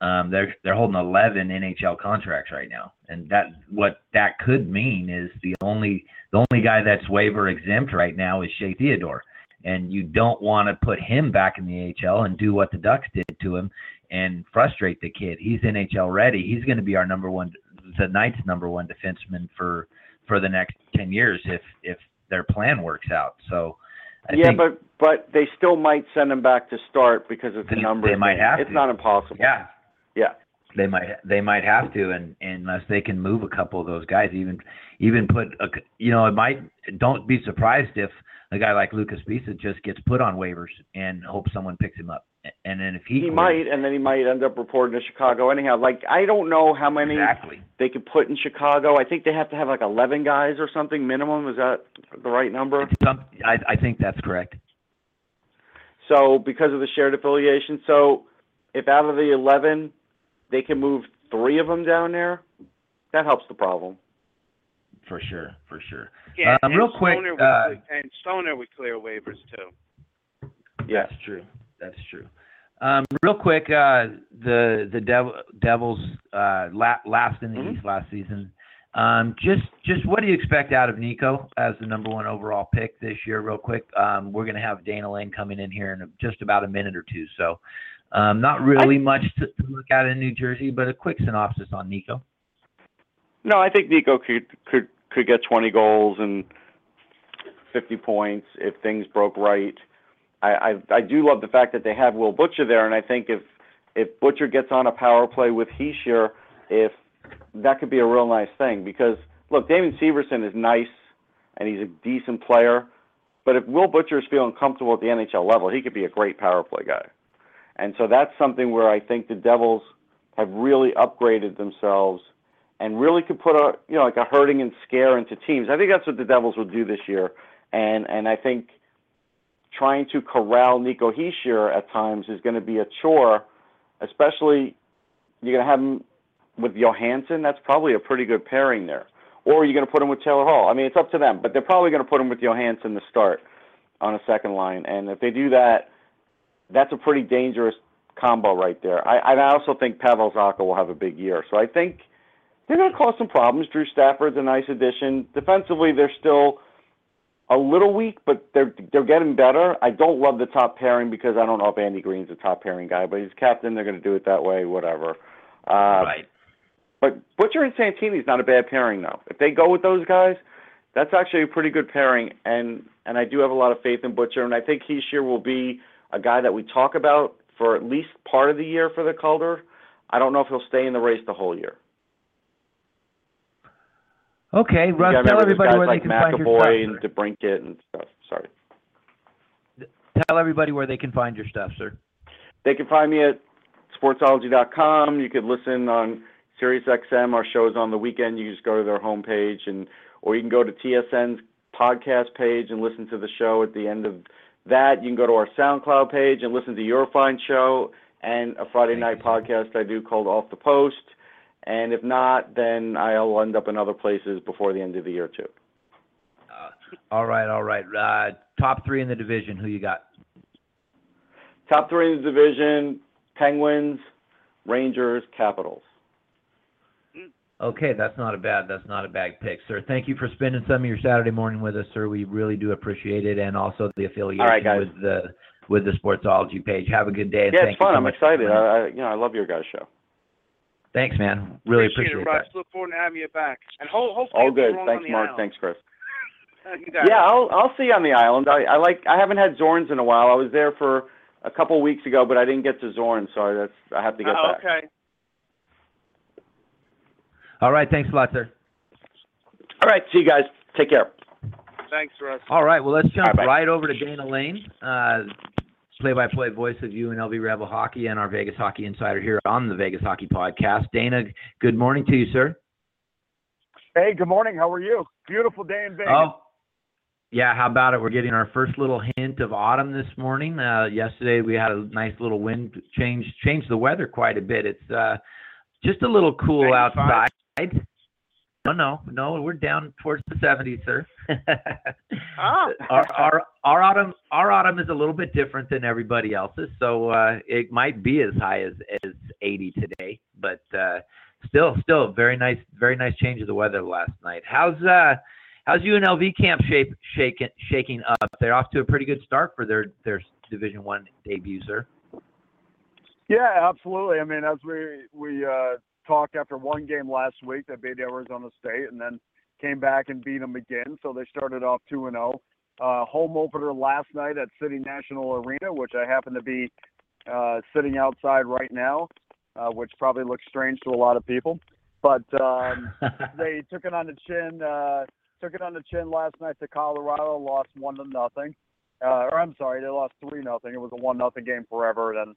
um, they're they're holding 11 NHL contracts right now, and that what that could mean is the only the only guy that's waiver exempt right now is Shea Theodore, and you don't want to put him back in the AHL and do what the Ducks did to him and frustrate the kid. He's NHL ready. He's going to be our number one, the Knights' number one defenseman for for the next 10 years if if their plan works out. So I yeah, but but they still might send him back to start because of the numbers. they might have It's to. not impossible. yeah, Yeah. they might they might have to and, and unless they can move a couple of those guys even even put a, you know it might don't be surprised if a guy like Luca Sbisa just gets put on waivers and hope someone picks him up and then if he He quits- might, and then he might end up reporting to Chicago anyhow. Like I don't know how many exactly they could put in Chicago. I think they have to have like 11 guys or something minimum. Is that the right number? Some, I, I think that's correct So because of the shared affiliation, so if out of the 11 they can move three of them down there, that helps the problem. for sure for sure Yeah, Um, and real quick, Stoner would, uh, cle- and Stoner would clear waivers too. Yeah. That's true. That's true. Um, real quick, uh, the the Dev- Devils uh, la- last in the Mhm. East last season. Um, just just what do you expect out of Nico as the number one overall pick this year? Real quick, um, we're going to have Dana Lane coming in here in just about a minute or two. So, Um, not really much to, to look at in New Jersey, but a quick synopsis on Nico. No, I think Nico could could could get 20 goals and 50 points if things broke right. I, I I do love the fact that they have Will Butcher there, and I think if if Butcher gets on a power play with Hischier, if that could be a real nice thing because look, Damon Severson is nice and he's a decent player, but if Will Butcher is feeling comfortable at the NHL level, he could be a great power play guy. And so that's something where I think the Devils have really upgraded themselves and really could put a you know like a hurting and scare into teams. I think that's what the Devils will do this year. And and I think trying to corral Nico Hischier at times is going to be a chore, especially you're going to have him with Johansson. That's probably a pretty good pairing there. Or you're going to put him with Taylor Hall. I mean, it's up to them, but they're probably going to put him with Johansson to start on a second line. And if they do that, that's a pretty dangerous combo right there. I, I also think Pavel Zacha will have a big year. So I think they're going to cause some problems. Drew Stafford's a nice addition. Defensively, they're still a little weak, but they're they're getting better. I don't love the top pairing because I don't know if Andy Greene's a top pairing guy, but he's captain. They're going to do it that way, whatever. Uh, right. But Butcher and Santini's not a bad pairing though. If they go with those guys, that's actually a pretty good pairing. And and I do have a lot of faith in Butcher, and I think Hischier will be a guy that we talk about for at least part of the year for the Calder. I don't know if he'll stay in the race the whole year. Okay, Russ, tell everybody where like they can find your McAvoy stuff. and DeBrinket and stuff. Sorry. Tell everybody where they can find your stuff, sir. They can find me at sportsology.com. You could listen on SiriusXM. Our shows on the weekend. You can just go to their homepage, and or you can go to TSN's podcast page and listen to the show at the end of that. You can go to our SoundCloud page and listen to your fine show and a Friday night podcast I do called Off the Post. And if not, then I'll end up in other places before the end of the year too. All right, all right. Uh, top three in the division. Who you got? Top three in the division: Penguins, Rangers, Capitals. Okay, that's not a bad that's not a bad pick, sir. Thank you for spending some of your Saturday morning with us, sir. We really do appreciate it, and also the affiliation All right, guys. with the with the Sportsology page. Have a good day. And Yeah, thank it's fun. You so I'm excited. I, I, you know, I love your guys' show. Thanks, man. Really appreciate, it, Russ. that. Look forward to having you back. And ho- hopefully All you'll be good. Thanks, on the Mark. island. Thanks, Chris. You got Yeah, it. I'll I'll see you on the island. I, I like. I haven't had Zorns in a while. I was there for a couple weeks ago, but I didn't get to Zorn, so that's I have to get Oh, back. okay. All right, thanks a lot, sir. All right, see you guys. Take care. Thanks, Russ. All right, well, let's jump All right, bye. right over to Dana Lane, uh, play-by-play voice of UNLV Rebel Hockey and our Vegas Hockey Insider here on the Vegas Hockey Podcast. Dana, good morning to you, sir. Hey, good morning. How are you? Beautiful day in Vegas. Oh, yeah. How about it? We're getting our first little hint of autumn this morning. Uh, yesterday we had a nice little wind change, changed the weather quite a bit. It's uh, just a little cool 95? outside. No, no, no. We're down towards the 70s, sir. Oh. our, our our autumn our autumn is a little bit different than everybody else's, so uh, it might be as high as as 80 today, but uh, still still very nice very nice change of the weather last night. How's uh how's UNLV camp shape shaking shaking up? They're off to a pretty good start for their their Division One debut, sir. Yeah, absolutely. I mean, as we we uh, talked after one game last week, that beat Arizona State, and then came back and beat them again. So they started off two and zero. Uh, home opener last night at City National Arena, which I happen to be uh, sitting outside right now, uh, which probably looks strange to a lot of people. But um, they took it on the chin. Uh, took it on the chin last night to Colorado. Lost one to nothing. Uh, or I'm sorry, they lost three nothing. It was a one nothing game forever. Then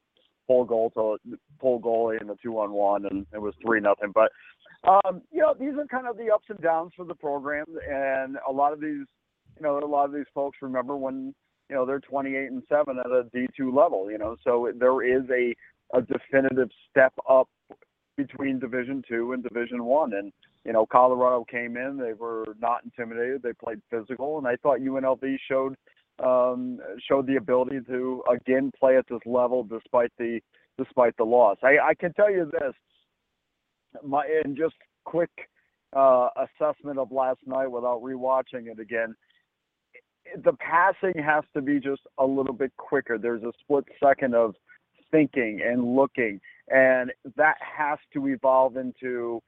full goal to full goalie in the two on one, and it was three nothing. But um, you know, these are kind of the ups and downs for the program, and a lot of these, you know, a lot of these folks remember when you know they're 28 and seven at a D2 level. You know, so there is a a definitive step up between Division Two and Division One, and you know, Colorado came in, they were not intimidated, they played physical, and I thought UNLV showed um, showed the ability to again play at this level despite the despite the loss. I, I can tell you this, my and just quick uh, assessment of last night without rewatching it again. The passing has to be just a little bit quicker. There's a split second of thinking and looking, and that has to evolve into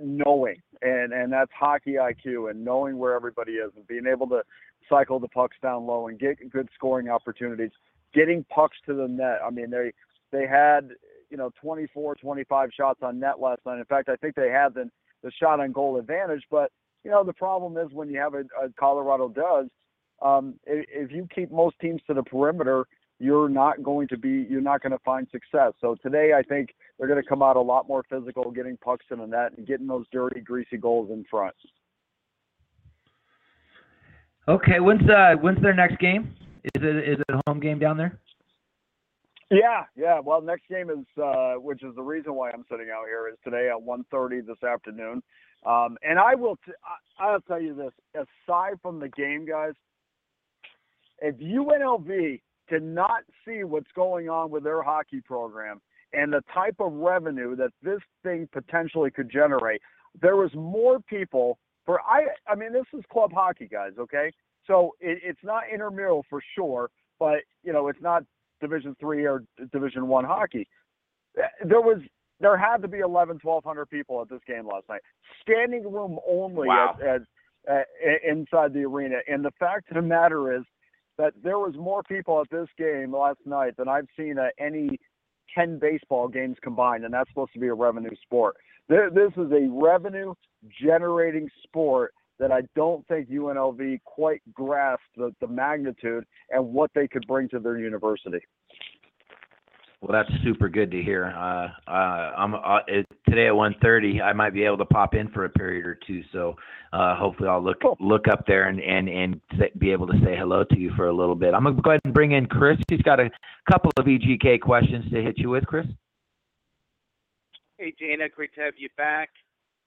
knowing, and and that's hockey IQ and knowing where everybody is and being able to cycle the pucks down low and get good scoring opportunities, getting pucks to the net. I mean, they they had you know 24, 25 shots on net last night. In fact, I think they had the the shot on goal advantage, but you know the problem is when you have a, a Colorado does, um, if, if you keep most teams to the perimeter, you're not going to be you're not going to find success. So today I think they're going to come out a lot more physical, getting pucks in the net and getting those dirty, greasy goals in front. Okay, when's uh when's their next game? Is it is it a home game down there? Yeah, yeah. Well, next game is, uh, which is the reason why I'm sitting out here, is today at 1:30 this afternoon. Um, and I will, t- I, I'll tell you this. Aside from the game, guys, if UNLV cannot see what's going on with their hockey program and the type of revenue that this thing potentially could generate, there was more people for I. I mean, this is club hockey, guys. Okay, so it, it's not intramural for sure, but you know, it's not Division three or Division one hockey. There was there had to be 11, 1,200 people at this game last night, standing room only Wow. at, at, at, inside the arena. And the fact of the matter is that there was more people at this game last night than I've seen at any 10 baseball games combined, and that's supposed to be a revenue sport. This is a revenue generating sport that I don't think UNLV quite grasped the, the magnitude and what they could bring to their university. Well, that's super good to hear. Uh, uh, I'm uh, it, today at 1:30. I might be able to pop in for a period or two. So uh, hopefully, I'll look look up there and and and say, be able to say hello to you for a little bit. I'm gonna go ahead and bring in Chris. He's got a couple of EGK questions to hit you with, Chris. Hey, Dana, great to have you back.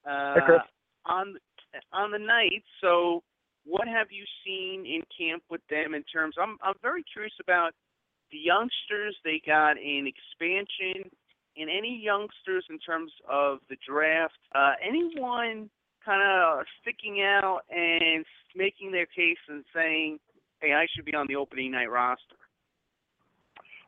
Uh, Hey, Chris. On on the night, so what have you seen in camp with them in terms? I'm I'm very curious about the youngsters they got in expansion, and any youngsters in terms of the draft. Uh, anyone kind of sticking out and making their case and saying, "Hey, I should be on the opening night roster."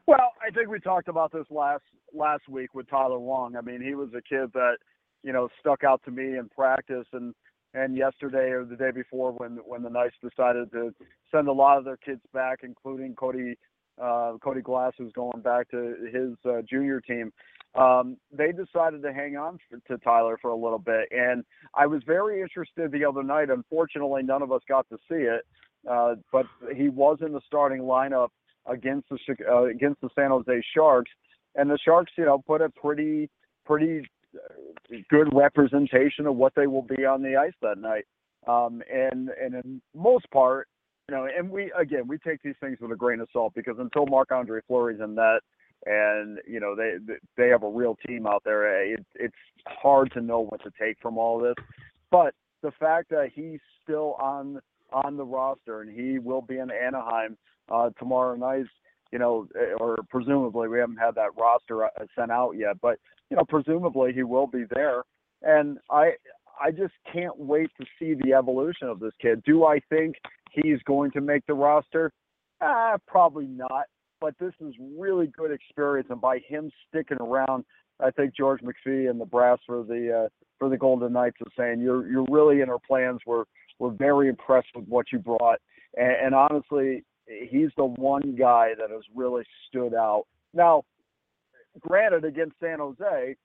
Well, I think we talked about this last last week with Tyler Wong. I mean, he was a kid that you know stuck out to me in practice, and and yesterday or the day before when when the Knights decided to send a lot of their kids back, including Cody uh, Cody Glass, who's going back to his uh, junior team. Um, they decided to hang on for, to Tyler for a little bit, and I was very interested the other night. Unfortunately, none of us got to see it, uh, but he was in the starting lineup against the uh, against the San Jose Sharks, and the Sharks, you know, put a pretty pretty uh, good representation of what they will be on the ice that night. Um, and and in most part, you know, and we again we take these things with a grain of salt because until Marc Andre Fleury's in that, and you know they they have a real team out there. eh, It, it's hard to know what to take from all this, but the fact that he's still on on the roster and he will be in Anaheim uh, tomorrow night, you know, eh, or presumably we haven't had that roster uh, sent out yet, but you know, presumably he will be there. And I I just can't wait to see the evolution of this kid. Do I think he's going to make the roster? Ah, probably not. But this is really good experience, and by him sticking around, I think George McPhee and the brass for the uh, for the Golden Knights are saying you're you're really in our plans. We're we're very impressed with what you brought, and, and honestly, he's the one guy that has really stood out. Now, granted, against San Jose,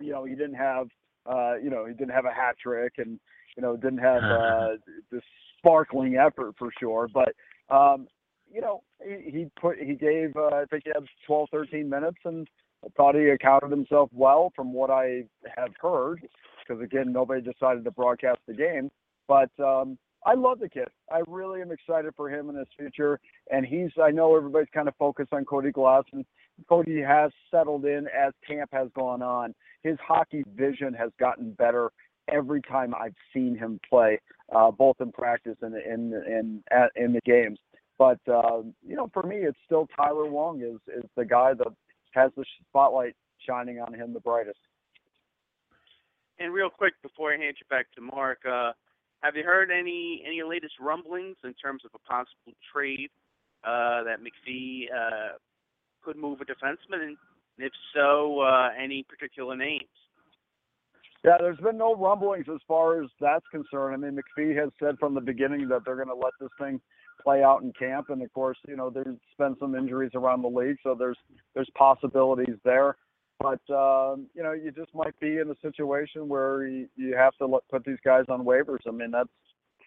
you know he didn't have uh, you know he didn't have a hat trick, and you know didn't have uh, this sparkling effort for sure, but um, you know he, he put he gave uh, I think he had 12, 13 minutes, and I thought he accounted himself well from what I have heard, because again nobody decided to broadcast the game, but um, I love the kid. I really am excited for him and his future. And he's, I know everybody's kind of focused on Cody Glass, and Cody has settled in as camp has gone on. His hockey vision has gotten better every time I've seen him play, uh, both in practice and in in in the games. But uh, you know, for me, it's still Tyler Wong is is the guy that has the spotlight shining on him the brightest. And real quick before I hand you back to Mark, uh, have you heard any any latest rumblings in terms of a possible trade uh, that McPhee uh, could move a defenseman, and if so, uh, any particular names? Yeah, there's been no rumblings as far as that's concerned. I mean, McPhee has said from the beginning that they're going to let this thing play out in camp, and of course, you know, there's been some injuries around the league, so there's there's possibilities there. But um, you know, you just might be in a situation where you, you have to let, put these guys on waivers. I mean, that's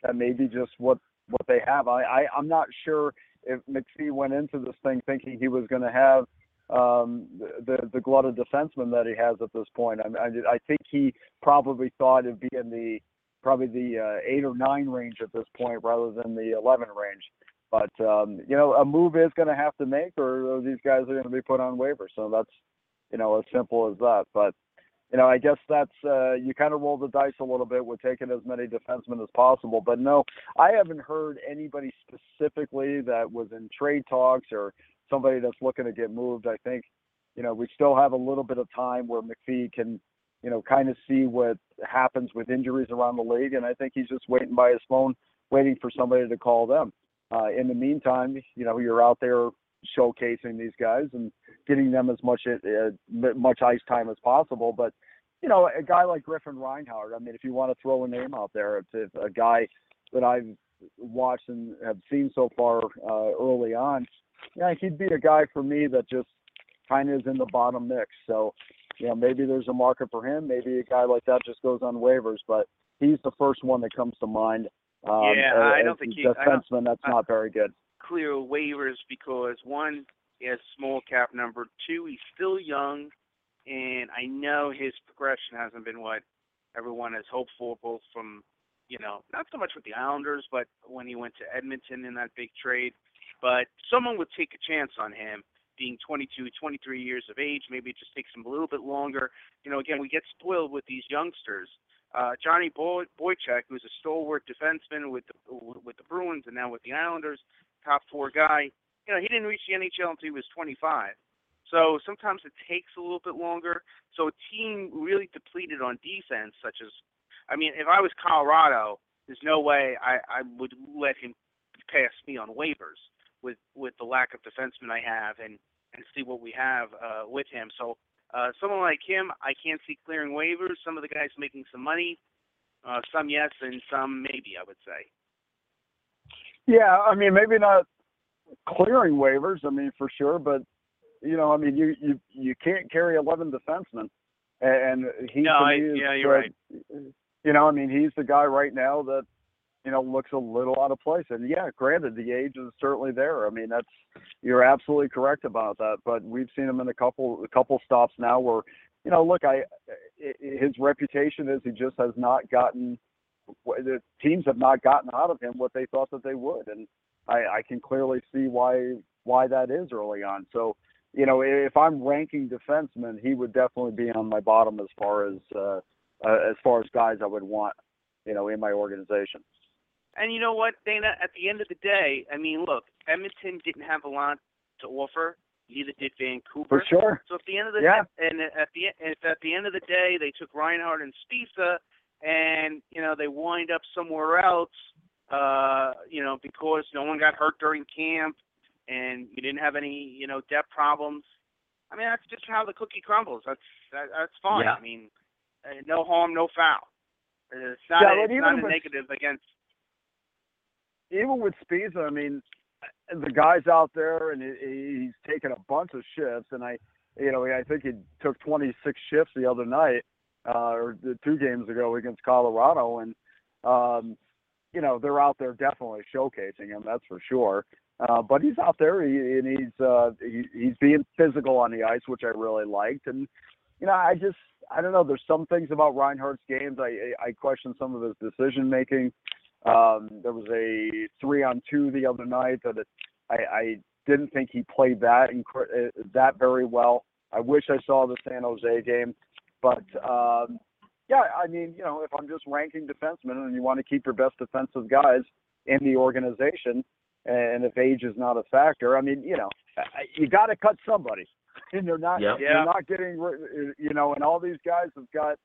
that may be just what what they have. I, I I'm not sure if McPhee went into this thing thinking he was going to have um, the the glut of defensemen that he has at this point. I, I, I think he probably thought it'd be in the probably the uh, eight or nine range at this point rather than the 11 range. But um, you know, a move is going to have to make, or these guys are going to be put on waivers. So that's you know as simple as that. But you know, I guess that's uh, you kind of roll the dice a little bit with taking as many defensemen as possible. But no, I haven't heard anybody specifically that was in trade talks or somebody that's looking to get moved. I think, you know, we still have a little bit of time where McPhee can, you know, kind of see what happens with injuries around the league, and I think he's just waiting by his phone, waiting for somebody to call them. Uh, in the meantime, you know, you're out there showcasing these guys and getting them as much uh, much ice time as possible. But you know, a guy like Griffin Reinhart, I mean, if you want to throw a name out there, it's a guy that I've watched and have seen so far uh, early on yeah, he'd be a guy for me that just kind of is in the bottom mix. So, you know, maybe there's a market for him. Maybe a guy like that just goes on waivers, but he's the first one that comes to mind. Um, yeah, I don't think he. Defenseman, that's not very good. Clear waivers because one, he has small cap number. Two, he's still young, and I know his progression hasn't been what everyone has hoped for, both from you know, not so much with the Islanders, but when he went to Edmonton in that big trade but someone would take a chance on him being 22, 23 years of age. Maybe it just takes him a little bit longer. You know, again, we get spoiled with these youngsters. Uh, Johnny Boy- Boychuk, who's a stalwart defenseman with the, with the Bruins and now with the Islanders, top four guy. You know, he didn't reach the NHL until he was 25. So sometimes it takes a little bit longer. So a team really depleted on defense, such as, I mean, if I was Colorado, there's no way I, I would let him pass me on waivers with with the lack of defensemen I have and and see what we have uh, with him. So uh, someone like him, I can't see clearing waivers. Some of the guys making some money, uh, some yes, and some maybe. I would say. Yeah, I mean maybe not clearing waivers. I mean for sure, but you know, I mean you you you can't carry eleven defensemen, and he. No, I, yeah, you're right. You know, I mean he's the guy right now that you know, looks a little out of place. And yeah, granted, the age is certainly there. I mean, that's you're absolutely correct about that. But we've seen him in a couple a couple stops now where, you know, look, I his reputation is he just has not gotten the teams have not gotten out of him what they thought that they would, and I, I can clearly see why why that is early on. So. You know, if I'm ranking defensemen, he would definitely be on my bottom as far as uh, uh, as far as guys I would want, you know, in my organization. And you know what, Dana? At the end of the day, I mean, look, Edmonton didn't have a lot to offer. Neither did Vancouver. For sure. So at the end of the yeah. and at the if at the end of the day they took Reinhart and Sbisa, and you know they wind up somewhere else, uh, you know, because no one got hurt during camp, and you didn't have any you know depth problems. I mean, that's just how the cookie crumbles. That's that, that's fine. Yeah. I mean, uh, no harm, no foul. It's not, yeah, a, it's not a negative against even with Sbisa, I mean, the guy's out there and he's taking a bunch of shifts, and I, you know, I think he took 26 shifts the other night, uh, or two games ago against Colorado, and um, you know they're out there definitely showcasing him, that's for sure. Uh, but he's out there he, and he's uh, he, he's being physical on the ice, which I really liked, and you know I just I don't know. There's some things about Reinhart's games I I question some of his decision making. Um, there was a three on two the other night that it, I, I didn't think he played that inc- uh, that very well. I wish I saw the San Jose game, but um, yeah, I mean, you know, if I'm just ranking defensemen and you want to keep your best defensive guys in the organization, and if age is not a factor, I mean, you know, you got to cut somebody, and they're not, yep. you're not getting, you know, and all these guys have got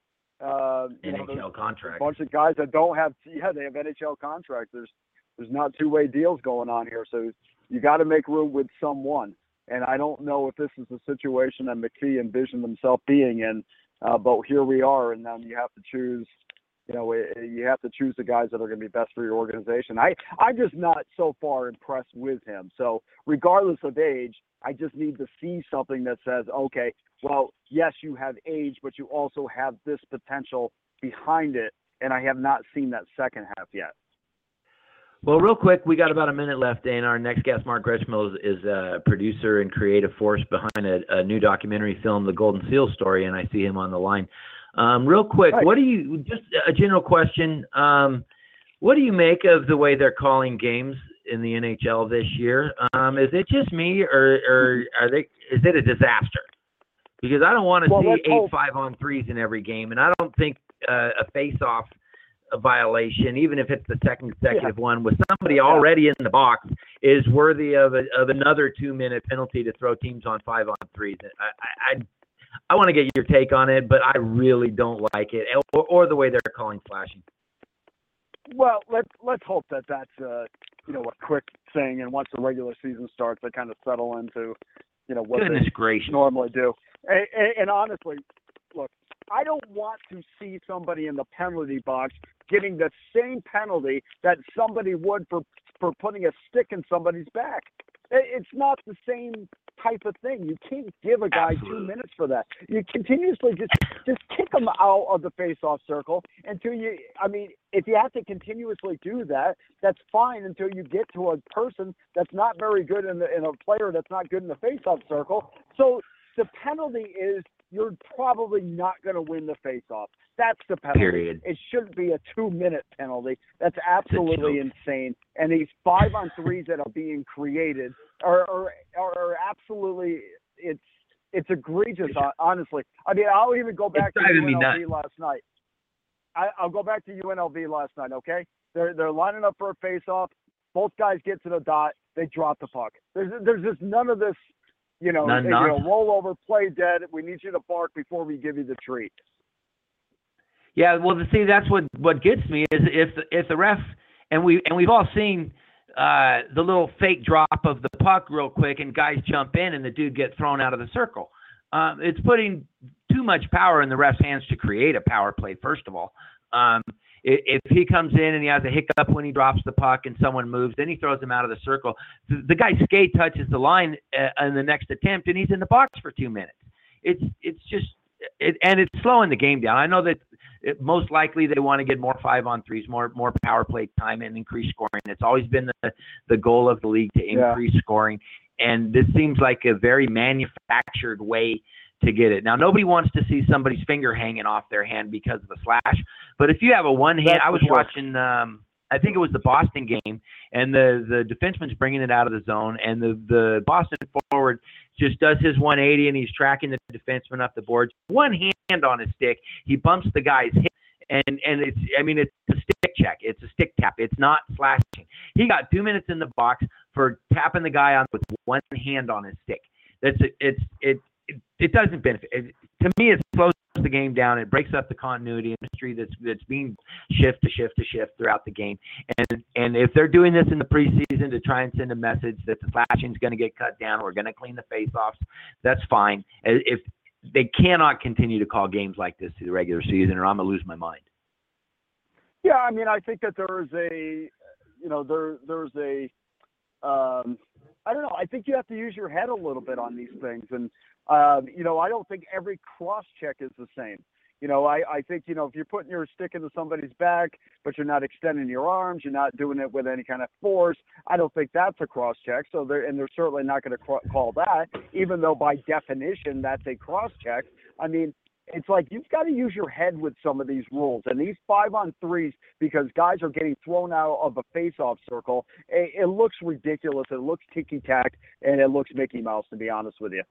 uh, NHL know, contract. A bunch of guys that don't have yeah, they have NHL contracts. There's there's not two way deals going on here, so you got to make room with someone. And I don't know if this is the situation that McPhee envisioned himself being in, uh, but here we are, and then you have to choose. You know, you have to choose the guys that are going to be best for your organization. I I'm just not so far impressed with him. So regardless of age, I just need to see something that says, okay, well, yes, you have age, but you also have this potential behind it, and I have not seen that second half yet. Well, real quick, we got about a minute left, and our next guest, Mark Greczmiel, is, is a producer and creative force behind a, a, new documentary film, The Golden Seal Story, and I see him on the line. Um, real quick, what do you, just a general question, um, what do you make of the way they're calling games in the NHL this year? Um, is it just me, or, or are they, is it a disaster? Because I don't want to well, see eight hope. five on threes in every game, and I don't think uh, a face off – violation, even if it's the second consecutive yeah. one, with somebody already in the box, is worthy of a, of another two minute penalty to throw teams on five on threes. I I, I want to get your take on it, but I really don't like it, or, or the way they're calling flashing. Well, let's let's hope that that's uh, you know a quick thing, and once the regular season starts, they kind of settle into you know what Goodness they gracious. normally do. And, and, and honestly, look, I don't want to see somebody in the penalty box getting the same penalty that somebody would for for putting a stick in somebody's back. It's not the same type of thing. You can't give a guy Absolutely. two minutes for that. You continuously just just kick him out of the face-off circle until you. I mean, if you have to continuously do that, that's fine until you get to a person that's not very good in the in a player that's not good in the face-off circle. So the penalty is you're probably not going to win the face-off. That's the penalty. Period. It shouldn't be a two-minute penalty. That's absolutely insane. And these five on threes that are being created are, are are absolutely it's it's egregious. Honestly, I mean, I'll even go back it's to UNLV last night. I, I'll go back to UNLV last night. Okay, they're they're lining up for a face-off. Both guys get to the dot. They drop the puck. There's there's just none of this you know, None, you know, roll over, play dead. We need you to bark before we give you the treat. Yeah, well, see, that's what what gets me is if if the ref and we and we've all seen uh, the little fake drop of the puck real quick, and guys jump in, and the dude gets thrown out of the circle. Um, it's putting too much power in the ref's hands to create a power play. First of all, um, if he comes in and he has a hiccup when he drops the puck and someone moves, then he throws him out of the circle. The, guy's skate touches the line uh, in the next attempt, and he's in the box for two minutes. It's it's just it, and it's slowing the game down. I know that it, most likely they want to get more five on threes, more more power play time, and increase scoring. It's always been the the goal of the league to increase yeah. scoring, and this seems like a very manufactured way to get it. Now nobody wants to see somebody's finger hanging off their hand because of a slash, but if you have a one hand, I was sure. watching. um I think it was the Boston game, and the the defenseman's bringing it out of the zone, and the the Boston forward just does his 180, and he's tracking the defenseman up the boards. One hand on his stick, he bumps the guy's hip, and and it's I mean it's a stick check, it's a stick tap, it's not slashing. He got two minutes in the box for tapping the guy on with one hand on his stick. That's it. It's it. It, it doesn't benefit. It, to me, it slows the game down. It breaks up the continuity industry that's that's being shift to shift to shift throughout the game. And and if they're doing this in the preseason to try and send a message that the slashing is going to get cut down, we're going to clean the face-offs. That's fine. If they cannot continue to call games like this through the regular season, or I'm gonna lose my mind. Yeah, I mean, I think that there is a, you know, there there's a, um, I don't know. I think you have to use your head a little bit on these things, and um, you know, I don't think every cross check is the same. You know, I, I think, you know, if you're putting your stick into somebody's back, but you're not extending your arms, you're not doing it with any kind of force, I don't think that's a cross check. So they're, and they're certainly not going to cr- call that, even though by definition that's a cross check. I mean, it's like you've got to use your head with some of these rules and these five on threes because guys are getting thrown out of a face-off circle. It, it looks ridiculous. It looks ticky-tack and it looks Mickey Mouse, to be honest with you.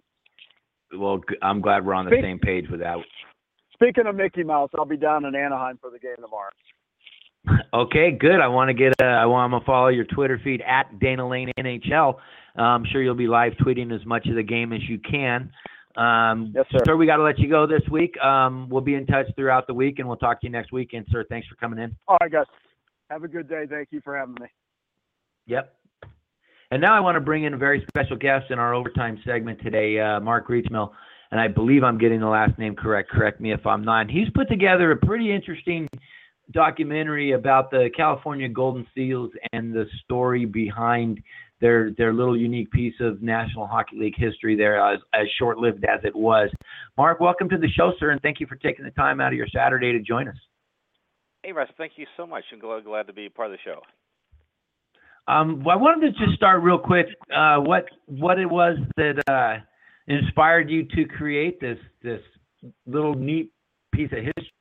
Well, I'm glad we're on the Speak- same page with that. Speaking of Mickey Mouse, I'll be down in Anaheim for the game tomorrow. Okay, good. I want to get. Uh, I want to follow your Twitter feed at Dana Lane NHL. Uh, I'm sure you'll be live tweeting as much of the game as you can. Um, Yes, sir. Sir, we got to let you go this week. Um, we'll be in touch throughout the week, and we'll talk to you next weekend, sir. Thanks for coming in. All right, guys. Have a good day. Thank you for having me. Yep. And now I want to bring in a very special guest in our overtime segment today, uh, Mark Greczmiel. And I believe I'm getting the last name correct. Correct me if I'm not. He's put together a pretty interesting documentary about the California Golden Seals and the story behind their their little unique piece of National Hockey League history there, as, as short lived as it was. Mark, welcome to the show, sir, and thank you for taking the time out of your Saturday to join us. Hey, Russ, thank you so much. I'm glad, glad to be part of the show. Um, well, I wanted to just start real quick. Uh, what what it was that uh, inspired you to create this this little neat piece of history?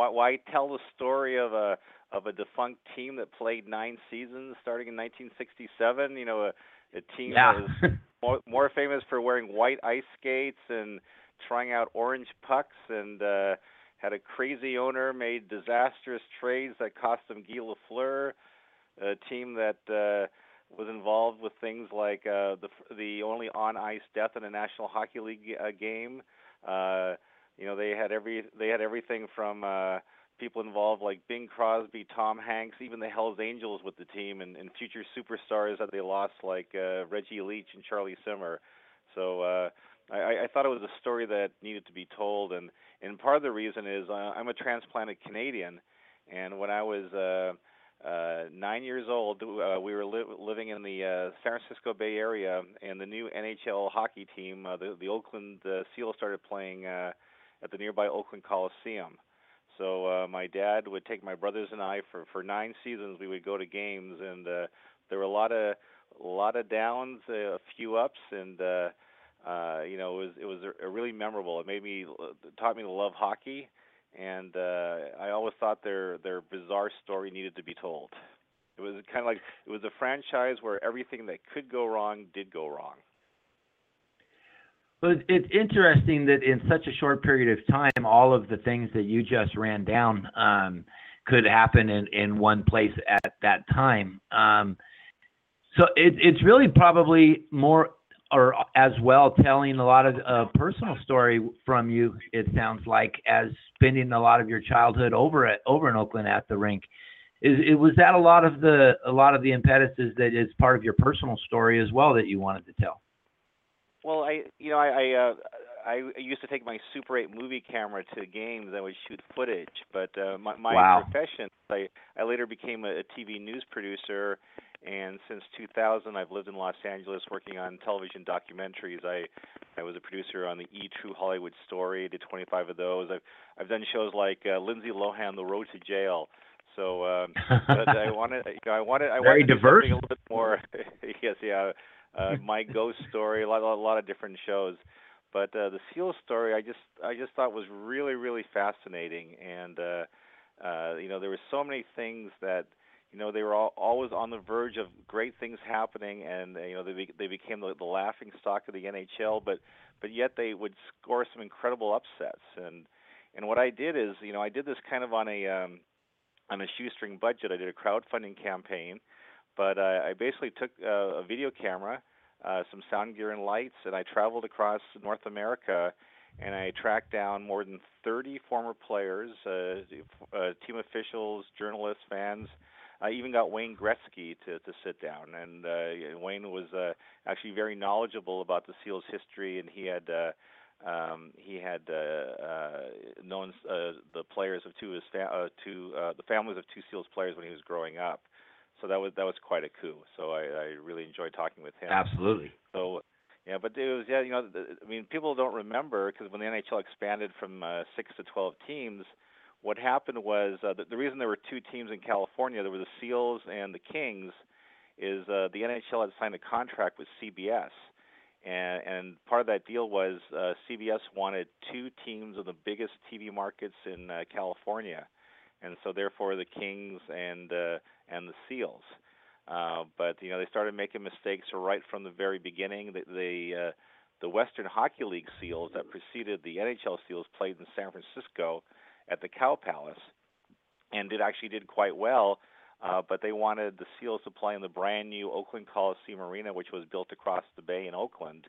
Why why tell the story of a of a defunct team that played nine seasons starting in 1967. You know, a, a team yeah. that was more, more famous for wearing white ice skates and trying out orange pucks and uh, had a crazy owner, made disastrous trades that cost them Guy Lafleur. A team that uh, was involved with things like uh, the the only on ice death in a National Hockey League uh, game. Uh, you know, they had every they had everything from uh, people involved like Bing Crosby, Tom Hanks, even the Hells Angels with the team, and, and future superstars that they lost like uh, Reggie Leach and Charlie Simmer. So uh, I, I thought it was a story that needed to be told, and and part of the reason is I'm a transplanted Canadian, and when I was uh, uh, nine years old, uh, we were li- living in the uh, San Francisco Bay Area, and the new NHL hockey team, uh, the the Oakland uh, Seals, started playing uh, at the nearby Oakland Coliseum. So uh, my dad would take my brothers and I for for nine seasons. We would go to games, and uh, there were a lot of a lot of downs, uh, a few ups, and uh, uh, you know it was it was a, really memorable. It made me taught me to love hockey, and uh, I always thought their their bizarre story needed to be told. It was kind of like it was a franchise where everything that could go wrong did go wrong. Well, it's interesting that in such a short period of time, all of the things that you just ran down um, could happen in, in one place at that time. Um, so it, it's really probably more or as well telling a lot of uh, personal story from you. It sounds like as spending a lot of your childhood over at over in Oakland at the rink. Is it was that a lot of the a lot of the impetuses that is part of your personal story as well that you wanted to tell? Well, I you know I I, uh, I used to take my Super 8 movie camera to games. I would shoot footage, but uh, my my wow. profession, I I later became a, a TV news producer, and since 2000, I've lived in Los Angeles working on television documentaries. I I was a producer on the E True Hollywood Story. Did 25 of those. I've I've done shows like uh, Lindsay Lohan, The Road to Jail. So, um, but I wanted, you know, I wanted, I Very wanted diverse. something a little bit more. yes, yeah uh, my ghost story, a lot, a lot of different shows. But uh, the seal story, I just, I just thought was really, really fascinating, and uh, uh, you know, there were so many things that, you know, they were all, always on the verge of great things happening, and uh, you know, they be, they became the, the laughing stock of the NHL, but but yet they would score some incredible upsets, and and what I did is, you know, I did this kind of on a um, on a shoestring budget. I did a crowdfunding campaign but uh, I basically took uh, a video camera, uh, some sound gear and lights, and I traveled across North America, and I tracked down more than 30 former players, uh, uh, team officials, journalists, fans. I even got Wayne Gretzky to to sit down, and uh, Wayne was uh, actually very knowledgeable about the Seals' history, and he had. Uh, um, he had uh, uh, known uh, the players of two of his fa- uh, two uh, the families of two Seals players when he was growing up so that was that was quite a coup. So I, I really enjoyed talking with him. Absolutely. So yeah, but it was yeah, you know, the, I mean, people don't remember because when the NHL expanded from uh, six to twelve teams, what happened was uh, the, the reason there were two teams in California, there were the Seals and the Kings, is uh, the NHL had signed a contract with CBS. And, and part of that deal was uh, CBS wanted two teams of the biggest TV markets in uh, California, and so therefore the Kings and uh, and the Seals. Uh, but you know they started making mistakes right from the very beginning. The the, uh, the Western Hockey League Seals that preceded the NHL Seals played in San Francisco at the Cow Palace, and did actually did quite well. Uh, but they wanted the Seals to play in the brand new Oakland Coliseum Arena, which was built across the bay in Oakland.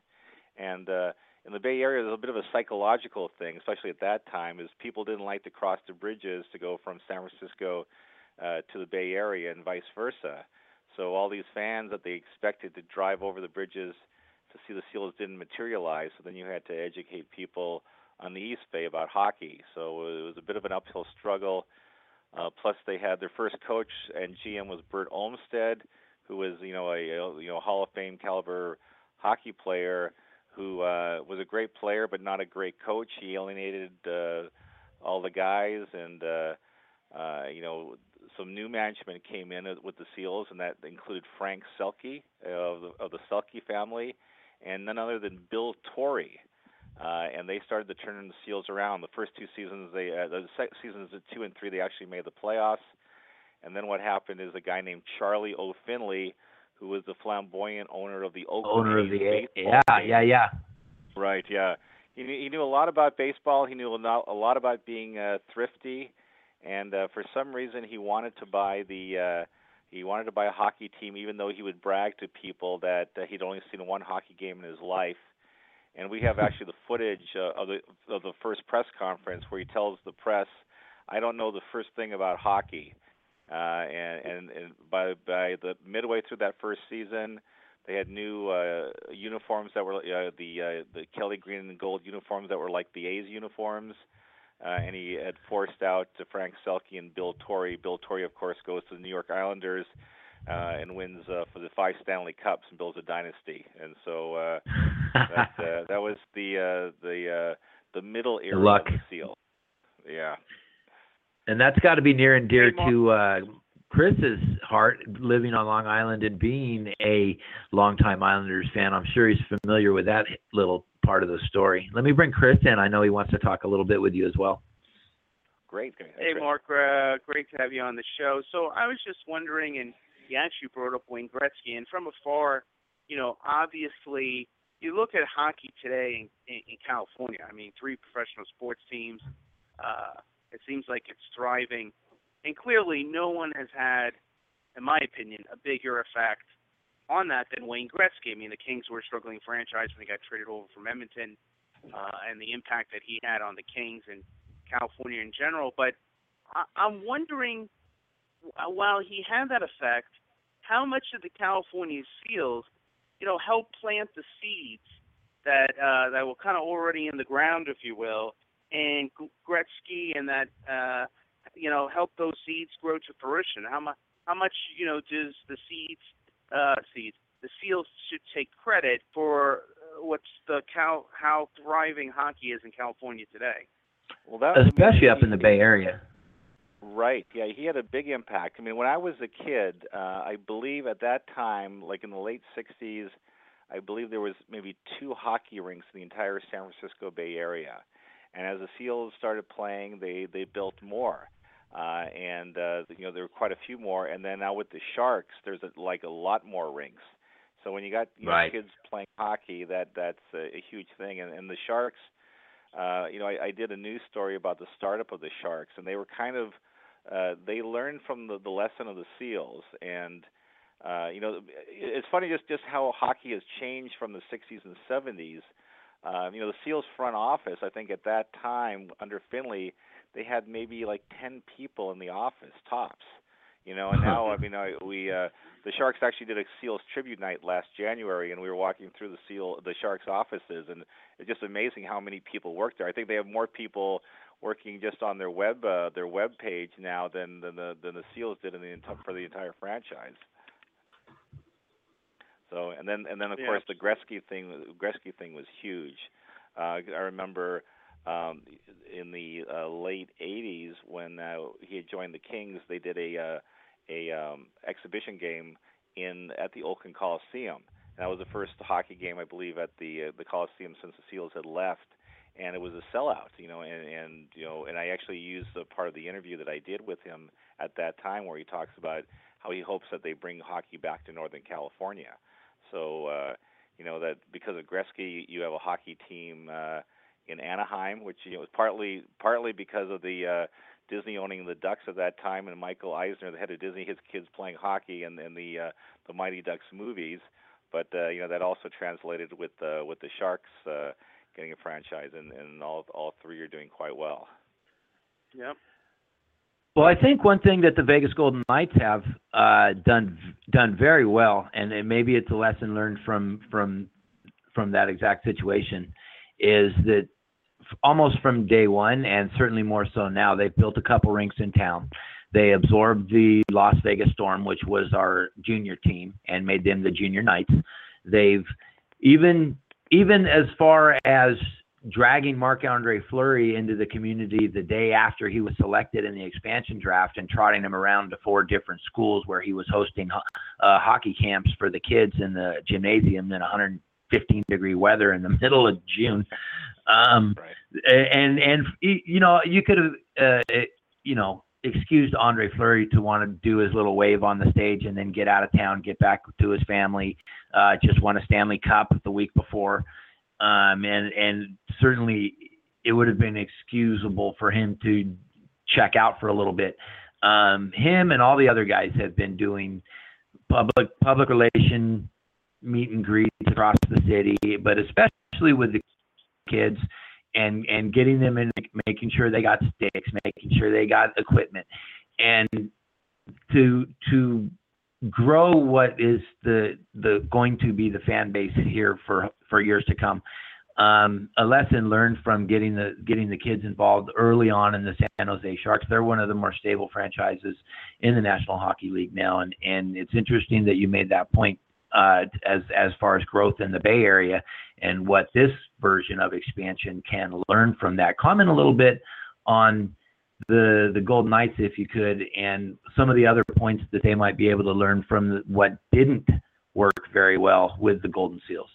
And uh, in the Bay Area, there's a bit of a psychological thing, especially at that time, is people didn't like to cross the bridges to go from San Francisco uh, to the Bay Area and vice versa. So all these fans that they expected to drive over the bridges to see the Seals didn't materialize. So then you had to educate people on the East Bay about hockey. So it was a bit of an uphill struggle. Uh, plus, they had their first coach and GM was Bert Olmsted, who was you know a, a you know Hall of Fame caliber hockey player who uh, was a great player but not a great coach. He alienated uh, all the guys, and uh, uh, you know some new management came in with the Seals, and that included Frank Selke of the, of the Selke family, and none other than Bill Torrey. Uh, and they started to turn the Seals around. The first two seasons, they uh, the seasons two and three, they actually made the playoffs. And then what happened is a guy named Charlie O. Finley, who was the flamboyant owner of the Oakland Owner of the yeah, team. yeah, yeah. Right, yeah. He knew, he knew a lot about baseball. He knew a lot, a lot about being uh, thrifty, and uh, for some reason he wanted to buy the uh, he wanted to buy a hockey team, even though he would brag to people that uh, he'd only seen one hockey game in his life. And we have actually the footage uh, of the of the first press conference where he tells the press, "I don't know the first thing about hockey." Uh, and, and and by by the midway through that first season, they had new uh, uniforms that were uh, the uh, the Kelly green and gold uniforms that were like the A's uniforms. Uh, and he had forced out to Frank Selke and Bill Torrey. Bill Torrey, of course, goes to the New York Islanders uh, and wins uh, for the five Stanley Cups and builds a dynasty. And so uh, that uh, that was the uh, the uh, the middle era luck. of the Seal. Yeah. and that's got to be near and dear Hey, to uh, Chris's heart, living on Long Island and being a longtime Islanders fan. I'm sure he's familiar with that little part of the story. Let me bring Chris in. I know he wants to talk a little bit with you as well. Great. great. Hey, Mark. Uh, great to have you on the show. So I was just wondering, and you actually brought up Wayne Gretzky, and from afar, you know, obviously, you look at hockey today in, in, in California. I mean, three professional sports teams. Uh, it seems like it's thriving, and clearly, no one has had, in my opinion, a bigger effect on that than Wayne Gretzky. I mean, the Kings were a struggling franchise when he got traded over from Edmonton, uh, and the impact that he had on the Kings and California in general. But I, I'm wondering, while he had that effect, how much of the California Seals, you know, help plant the seeds that uh, that were kind of already in the ground, if you will, and Gretzky and that, uh, you know, help those seeds grow to fruition. How much? How much, you know, does the seeds, uh, seeds, the Seals should take credit for uh, what's the Cal, how thriving hockey is in California today? Well, that Especially up in the Bay Area. Right. Yeah, he had a big impact. I mean, when I was a kid, uh, I believe at that time, like in the late '60s, I believe there was maybe two hockey rinks in the entire San Francisco Bay Area. And as the Seals started playing, they they built more, uh, and uh, you know there were quite a few more. And then now with the Sharks, there's a, like a lot more rinks. So when you got you know, kids playing hockey, that that's a, a huge thing. And, and the Sharks, uh, you know, I, I did a news story about the startup of the Sharks, and they were kind of uh, they learned from the, the lesson of the Seals, and uh, you know, it's funny just just how hockey has changed from the 60s and 70s. Um, you know, the Seals front office, I think at that time under Finley, they had maybe like 10 people in the office tops. You know, and now I mean, I, we uh, the Sharks actually did a Seals tribute night last January, and we were walking through the Seal the Sharks offices, and it's just amazing how many people work there. I think they have more people working just on their web uh, their web page now than than the than the Seals did in the for the entire franchise. So and then and then of Yeah. course the Gretzky thing Gretzky thing was huge. Uh, I remember um, in the uh, late '80s when uh, he had joined the Kings, they did a uh, a um, exhibition game in at the Oakland Coliseum. And that was the first hockey game I believe at the uh, the Coliseum since the Seals had left, and it was a sellout. You know, and and you know, and I actually used the part of the interview that I did with him at that time where he talks about how he hopes that they bring hockey back to Northern California. So uh, you know that because of Gretzky, you have a hockey team uh, in Anaheim, which you know was partly partly because of the uh, Disney owning the Ducks at that time, and Michael Eisner, the head of Disney, his kids playing hockey and and the uh, the Mighty Ducks movies. But uh, you know that also translated with uh, with the Sharks uh, getting a franchise, and, and all all three are doing quite well. Yep. Well, I think one thing that the Vegas Golden Knights have uh, done done very well, and maybe it's a lesson learned from from from that exact situation, is that almost from day one, and certainly more so now, they've built a couple rinks in town. They absorbed the Las Vegas Storm, which was our junior team, and made them the junior knights. They've even even as far as dragging Marc Andre Fleury into the community the day after he was selected in the expansion draft and trotting him around to four different schools where he was hosting uh, hockey camps for the kids in the gymnasium, then 100 15 degree weather in the middle of June. Um, right. And and you know you could have uh, you know excused Andre Fleury to want to do his little wave on the stage and then get out of town, get back to his family. Uh, just won a Stanley Cup the week before, um, and and certainly it would have been excusable for him to check out for a little bit. Um, him and all the other guys have been doing public public relation meet and greets across the city, but especially with the kids and and getting them in, making sure they got sticks, making sure they got equipment, and to to grow what is the the going to be the fan base here for for years to come. Um, a lesson learned from getting the getting the kids involved early on in the San Jose Sharks. They're one of the more stable franchises in the National Hockey League now, and and it's interesting that you made that point uh, as as far as growth in the Bay Area and what this version of expansion can learn from that. Comment a little bit on the the Golden Knights, if you could, and some of the other points that they might be able to learn from what didn't work very well with the Golden Seals.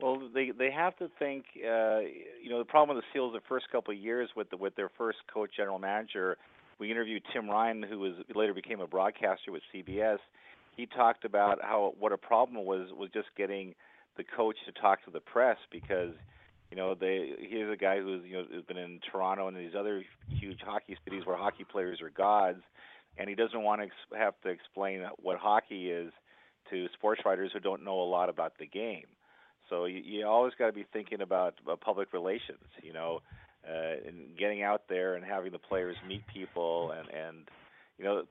Well, they they have to think. Uh, you know, the problem with the Seals the first couple of years with the, with their first coach, general manager. We interviewed Tim Ryan, who was later became a broadcaster with CBS. He talked about how what a problem was was just getting the coach to talk to the press because you know they he's a guy who's you know has been in Toronto and these other huge hockey cities where hockey players are gods, and he doesn't want to ex- have to explain what hockey is to sports writers who don't know a lot about the game. So you, you always got to be thinking about, about public relations, you know, uh, and getting out there and having the players meet people and and you know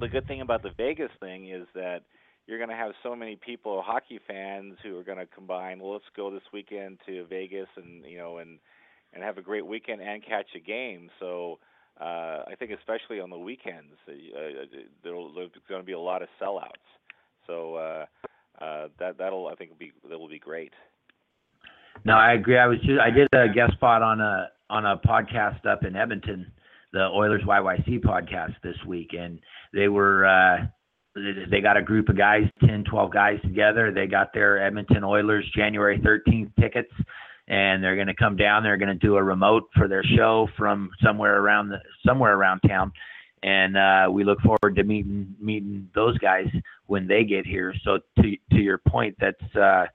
the good thing about the Vegas thing is that you're going to have so many people, hockey fans, who are going to combine. Well, let's go this weekend to Vegas and you know and and have a great weekend and catch a game. So uh, I think especially on the weekends, uh, there'll, there's going to be a lot of sellouts. So uh, uh, that that'll I think be that will be great. No, I agree. I was just I did a guest spot on a on a podcast up in Edmonton, the Oilers YYC podcast this week, and they were. Uh, they got a group of guys, 10, 12 guys together. They got their Edmonton Oilers January 13th tickets, and they're going to come down. They're going to do a remote for their show from somewhere around the somewhere around town, and uh, we look forward to meeting meeting those guys when they get here. So to to your point, that's uh,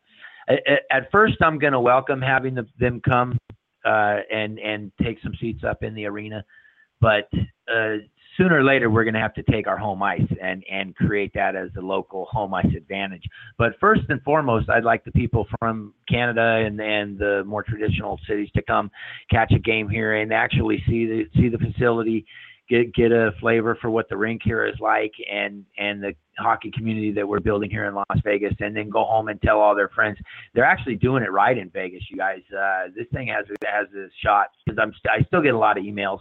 at, first I'm going to welcome having the, them come uh, and and take some seats up in the arena, but uh, sooner or later we're going to have to take our home ice and and create that as a local home ice advantage. But first and foremost, I'd like the people from Canada and and the more traditional cities to come catch a game here and actually see the see the facility, get get a flavor for what the rink here is like and and the hockey community that we're building here in Las Vegas, and then go home and tell all their friends. They're actually doing it right in Vegas, you guys. Uh, this thing has has a shot because I'm st- I still get a lot of emails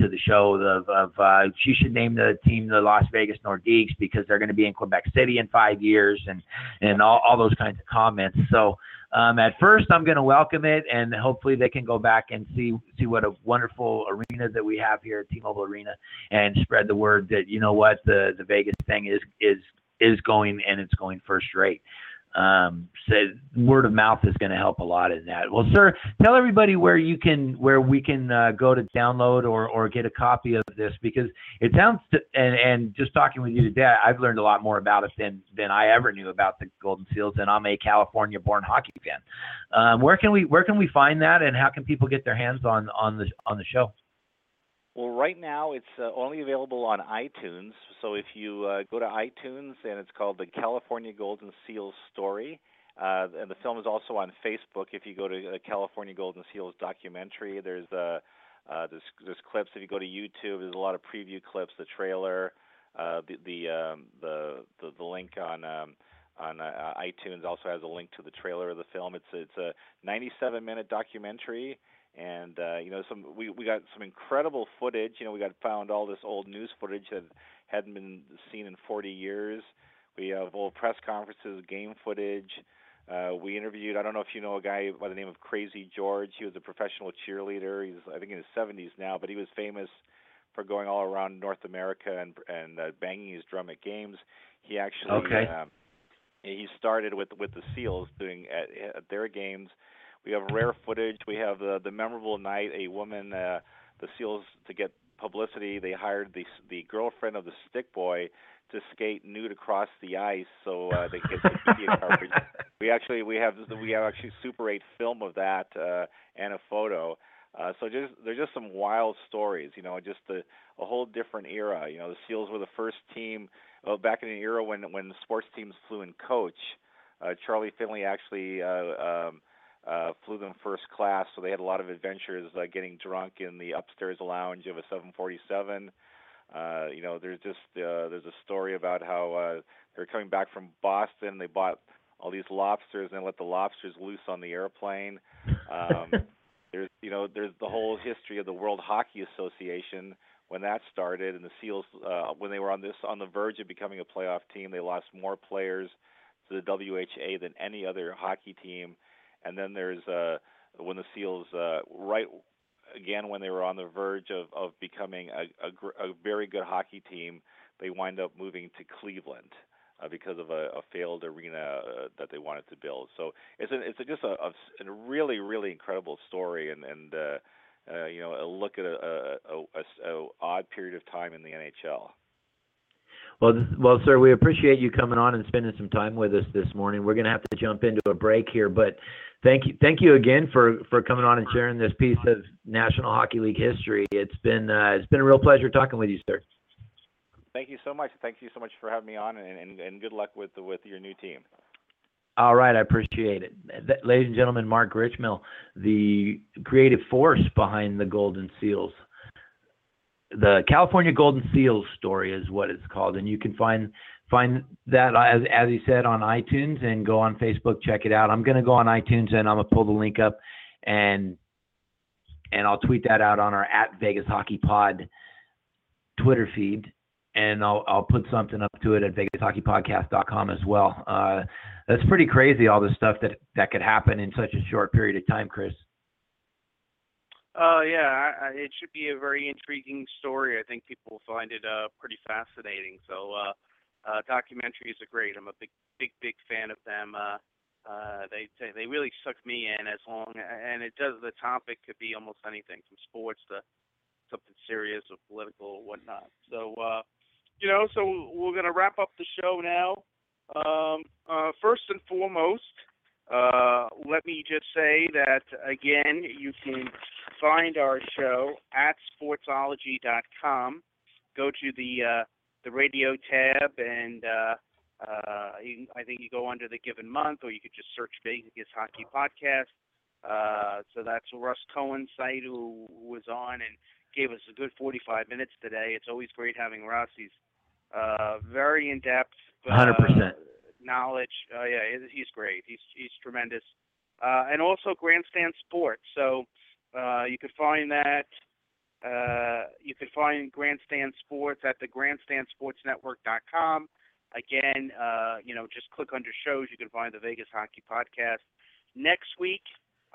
to the show of, of uh, she should name the team the Las Vegas Nordiques because they're going to be in Quebec City in five years and and all, all those kinds of comments. So um, at first, I'm going to welcome it, and hopefully they can go back and see see what a wonderful arena that we have here at T-Mobile Arena, and spread the word that you know what the the Vegas thing is is is going and it's going first rate um, so word of mouth is going to help a lot in that. Well, sir, tell everybody where you can, where we can uh, go to download or, or get a copy of this because it sounds, to, and, and just talking with you today, I've learned a lot more about it than, than I ever knew about the Golden Seals and I'm a California born hockey fan. Um, where can we, where can we find that and how can people get their hands on, on the, on the show? Well, right now it's uh, only available on iTunes. So if you uh, go to iTunes and it's called the California Golden Seals Story, uh, and the film is also on Facebook. If you go to the California Golden Seals documentary, there's a, Uh, there's there's clips if you go to YouTube. There's a lot of preview clips, the trailer, uh, the the, um, the the the link on um, on uh, iTunes also has a link to the trailer of the film. It's it's a 97 minute documentary, and uh, you know some we we got some incredible footage. You know we got found all this old news footage that hadn't been seen in 40 years. We have old press conferences, game footage. Uh, we interviewed. I don't know if you know a guy by the name of Crazy George. He was a professional cheerleader. He's I think in his 70s now, but he was famous for going all around North America and and uh, banging his drum at games. He actually Okay. um, he started with with the Seals doing at, at their games. We have rare footage. We have the the memorable night. A woman, uh, the Seals, to get publicity, they hired the the girlfriend of the stick boy to skate nude across the ice so uh, they get the media coverage. We actually we have we have actually Super 8 film of that uh, and a photo. Uh, so just there's just some wild stories, you know, just a, a whole different era. You know, the Seals were the first team uh, back in an era when when sports teams flew in coach. Uh, Charlie Finley actually uh, um, uh, flew them first class, so they had a lot of adventures uh, getting drunk in the upstairs lounge of a 747. Uh, you know, there's just uh, there's a story about how uh, they're coming back from Boston. They bought all these lobsters and let the lobsters loose on the airplane. Um, there's you know there's the whole history of the World Hockey Association when that started, and the Seals uh, when they were on this on the verge of becoming a playoff team, they lost more players to the WHA than any other hockey team. And then there's uh, when the Seals uh, right again when they were on the verge of of becoming a, a, gr- a very good hockey team, they wind up moving to Cleveland uh, because of a, a failed arena uh, that they wanted to build. So it's a, it's a, just a, a, a really really incredible story and and uh, uh, you know a look at a odd period of time in the NHL. Well, well, sir, we appreciate you coming on and spending some time with us this morning. We're going to have to jump into a break here, but thank you, thank you again for for coming on and sharing this piece of National Hockey League history. It's been uh, it's been a real pleasure talking with you, sir. Thank you so much. Thank you so much for having me on, and, and, and good luck with with your new team. All right, I appreciate it. Th- Ladies and gentlemen, Mark Greczmiel, the creative force behind the Golden Seals. The California Golden Seals story is what it's called, and you can find find that as as he said on iTunes and go on Facebook, check it out. I'm gonna go on iTunes and I'm gonna pull the link up and and I'll tweet that out on our at Vegas Hockey Pod Twitter feed, and I'll I'll put something up to it at VegasHockeyPodcast.com as well. Uh, that's pretty crazy, all the stuff that that could happen in such a short period of time, Chris. Uh, yeah, I, I, it should be a very intriguing story. I think people will find it uh, pretty fascinating. So, uh, documentaries are great. I'm a big, big, big fan of them. Uh, uh, they they they really suck me in as long and it does. The topic could be almost anything from sports to something serious or political or whatnot. So, uh, you know, so we're gonna wrap up the show now. Um, uh, first and foremost, uh, let me just say that again, you can find our show at sportsology.com. Go to the uh, the radio tab, and uh, uh, you, I think you go under the given month, or you could just search Vegas Hockey Podcast. Uh, so that's Russ Cohen's site, who was on and gave us a good 45 minutes today. It's always great having Russ. He's uh, very in depth. Hundred percent. knowledge. Uh, yeah, he's great. He's he's tremendous. Uh, and also Grandstand Sports. So uh, you could find that. Uh, you can find Grandstand Sports at the grandstandsportsnetwork.com. Again, uh, you know, just click under shows. You can find the Vegas Hockey Podcast. Next week,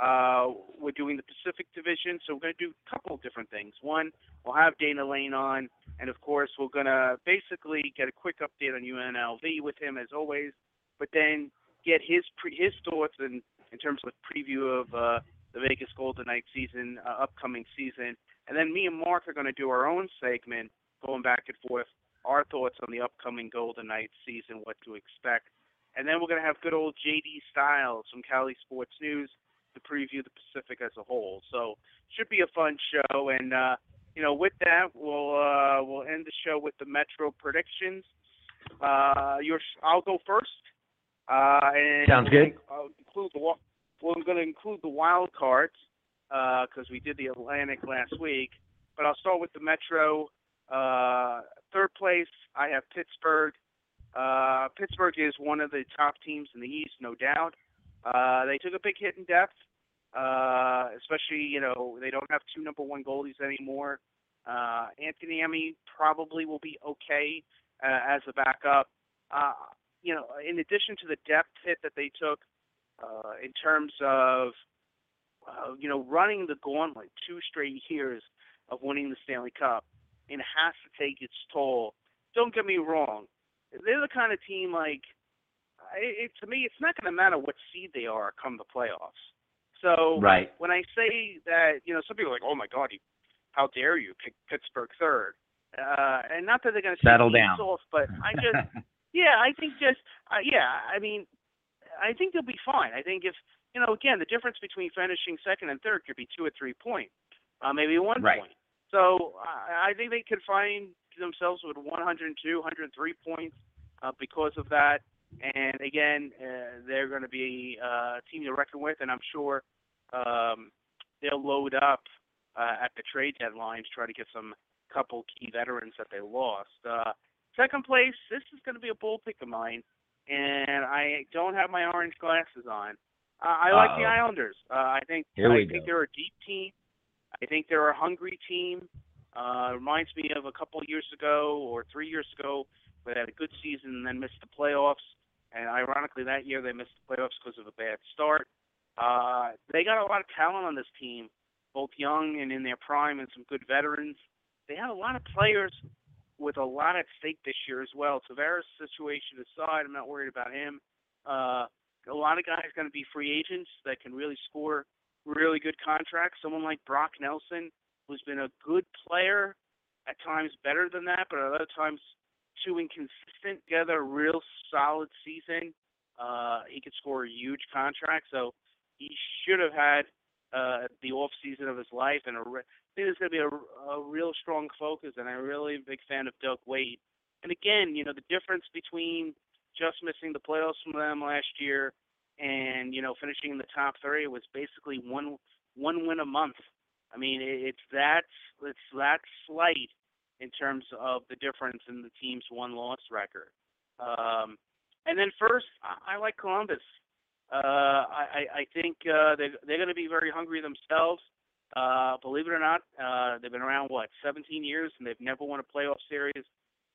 uh, we're doing the Pacific Division, so we're going to do a couple of different things. One, we'll have Dana Lane on, and of course, we're going to basically get a quick update on UNLV with him as always, but then get his pre- his thoughts in in terms of preview of uh, the Vegas Golden Knights season, uh, upcoming season, and then me and Mark are going to do our own segment, going back and forth, our thoughts on the upcoming Golden Knights season, what to expect, and then we're going to have good old JD Styles from Cali Sports News to preview the Pacific as a whole. So should be a fun show. And uh, you know, with that, we'll uh, we'll end the show with the Metro predictions. Uh, your I'll go first. Uh, and Sounds good. I'll include the well, I'm going to include the wild cards. Because we did the Atlantic last week. But I'll start with the Metro. Uh, third place, I have Pittsburgh. Uh, Pittsburgh is one of the top teams in the East, no doubt. Uh, they took a big hit in depth, uh, especially you know they don't have two number one goalies anymore. Uh, Antti Niemi probably will be okay uh, as a backup. Uh, you know, in addition to the depth hit that they took uh, in terms of uh, you know running the gauntlet two straight years of winning the Stanley Cup, it has to take its toll. Don't get me wrong; they're the kind of team like it, it, to me, it's not going to matter what seed they are come the playoffs. So Right. when I say that, you know, some people are like, "Oh my God, you, how dare you pick Pittsburgh third? Uh, and not that they're going to Settle down. Off, but I just, yeah, I think just, uh, yeah, I mean, I think they'll be fine. I think if you know, again, the difference between finishing second and third could be two or three points, uh, maybe one Right. point. So I, I think they could find themselves with 102, 103 points uh, because of that. And again, uh, they're going to be uh, a team to reckon with, and I'm sure um, they'll load up uh, at the trade deadline to try to get some couple key veterans that they lost. Uh, second place, this is going to be a bull pick of mine, and I don't have my orange glasses on. Uh, I like the Uh-oh. Islanders. Uh, I think Here I think go. they're a deep team. I think they're a hungry team. Uh, reminds me of a couple of years ago or three years ago where they had a good season and then missed the playoffs. And ironically, that year they missed the playoffs because of a bad start. Uh, they got a lot of talent on this team, both young and in their prime, and some good veterans. They have a lot of players with a lot at stake this year as well. Tavares' situation aside, I'm not worried about him. Uh, a lot of guys going to be free agents that can really score really good contracts. Someone like Brock Nelson, who's been a good player, at times better than that, but at other times too inconsistent. Together, a real solid season. Uh, he could score a huge contract, so he should have had uh, the off season of his life. And a re- I think there's going to be a, a real strong focus, and I'm really a big fan of Doug Weight. And again, you know, the difference between just missing the playoffs from them last year and you know finishing in the top three was basically one one win a month. I mean, it's that it's that slight in terms of the difference in the team's one loss record. Um, and then first, I, I like Columbus. Uh, I, I think uh, they they're going to be very hungry themselves. Uh, believe it or not, uh, they've been around what 17 years and they've never won a playoff series.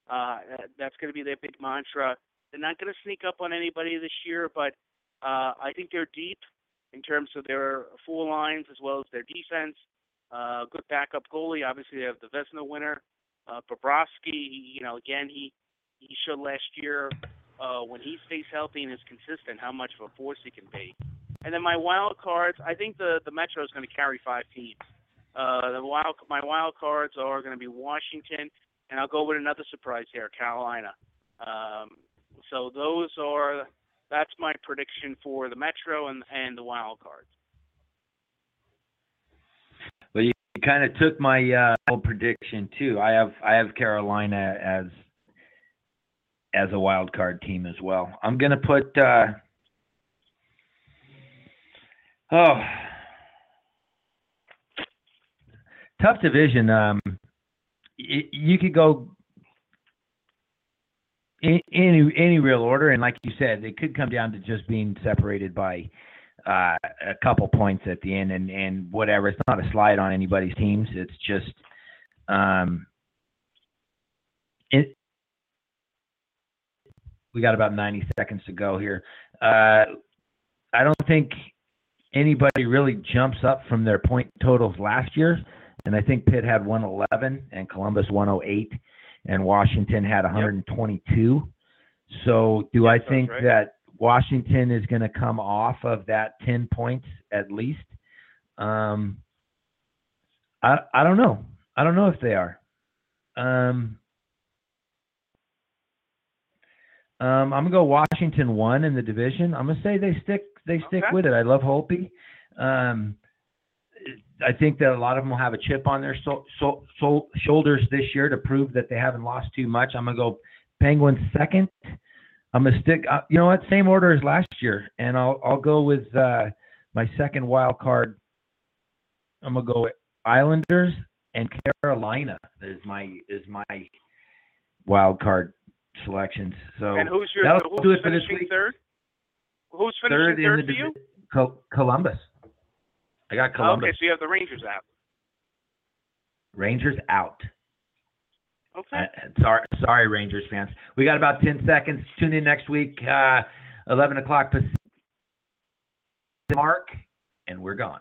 Uh, that's going to be their big mantra. They're not going to sneak up on anybody this year, but uh, I think they're deep in terms of their full lines as well as their defense. Uh, good backup goalie. Obviously, they have the Vezina winner, uh, Bobrovsky. You know, again, he he showed last year uh, when he stays healthy and is consistent how much of a force he can be. And then my wild cards. I think the the Metro is going to carry five teams. Uh, the wild my wild cards are going to be Washington, and I'll go with another surprise here, Carolina. Um, so those are that's my prediction for the Metro and and the wild cards. Well, you kind of took my uh, prediction too. I have I have Carolina as as a wild card team as well. I'm gonna put. Uh, oh, tough division. Um, you could go any any real order, and like you said, it could come down to just being separated by uh, a couple points at the end, and and whatever. It's not a slide on anybody's teams. It's just um, it. We got about 90 seconds to go here. Uh, I don't think anybody really jumps up from their point totals last year, and I think Pitt had 111 and Columbus 108, and Washington had 122. So, do I think right. that Washington is going to come off of that 10 points at least? Um, I I don't know. I don't know if they are. Um, um, I'm gonna go Washington one in the division. I'm gonna say they stick they stick Okay. with it. I love Holtby. Um, I think that a lot of them will have a chip on their so, so, so shoulders this year to prove that they haven't lost too much. I'm gonna go Penguins second. I'm gonna stick. Uh, you know what? Same order as last year, and I'll I'll go with uh, my second wild card. I'm gonna go Islanders and Carolina is my is my wild card selections. So and who's your who's do it for this finishing week. third? Who's Third finishing in third the for you? Columbus. I got Columbus. Okay, so you have the Rangers out. Rangers out. Okay. Uh, sorry, sorry, Rangers fans. We got about ten seconds. Tune in next week, uh, eleven o'clock Pacific. Mark, and we're gone.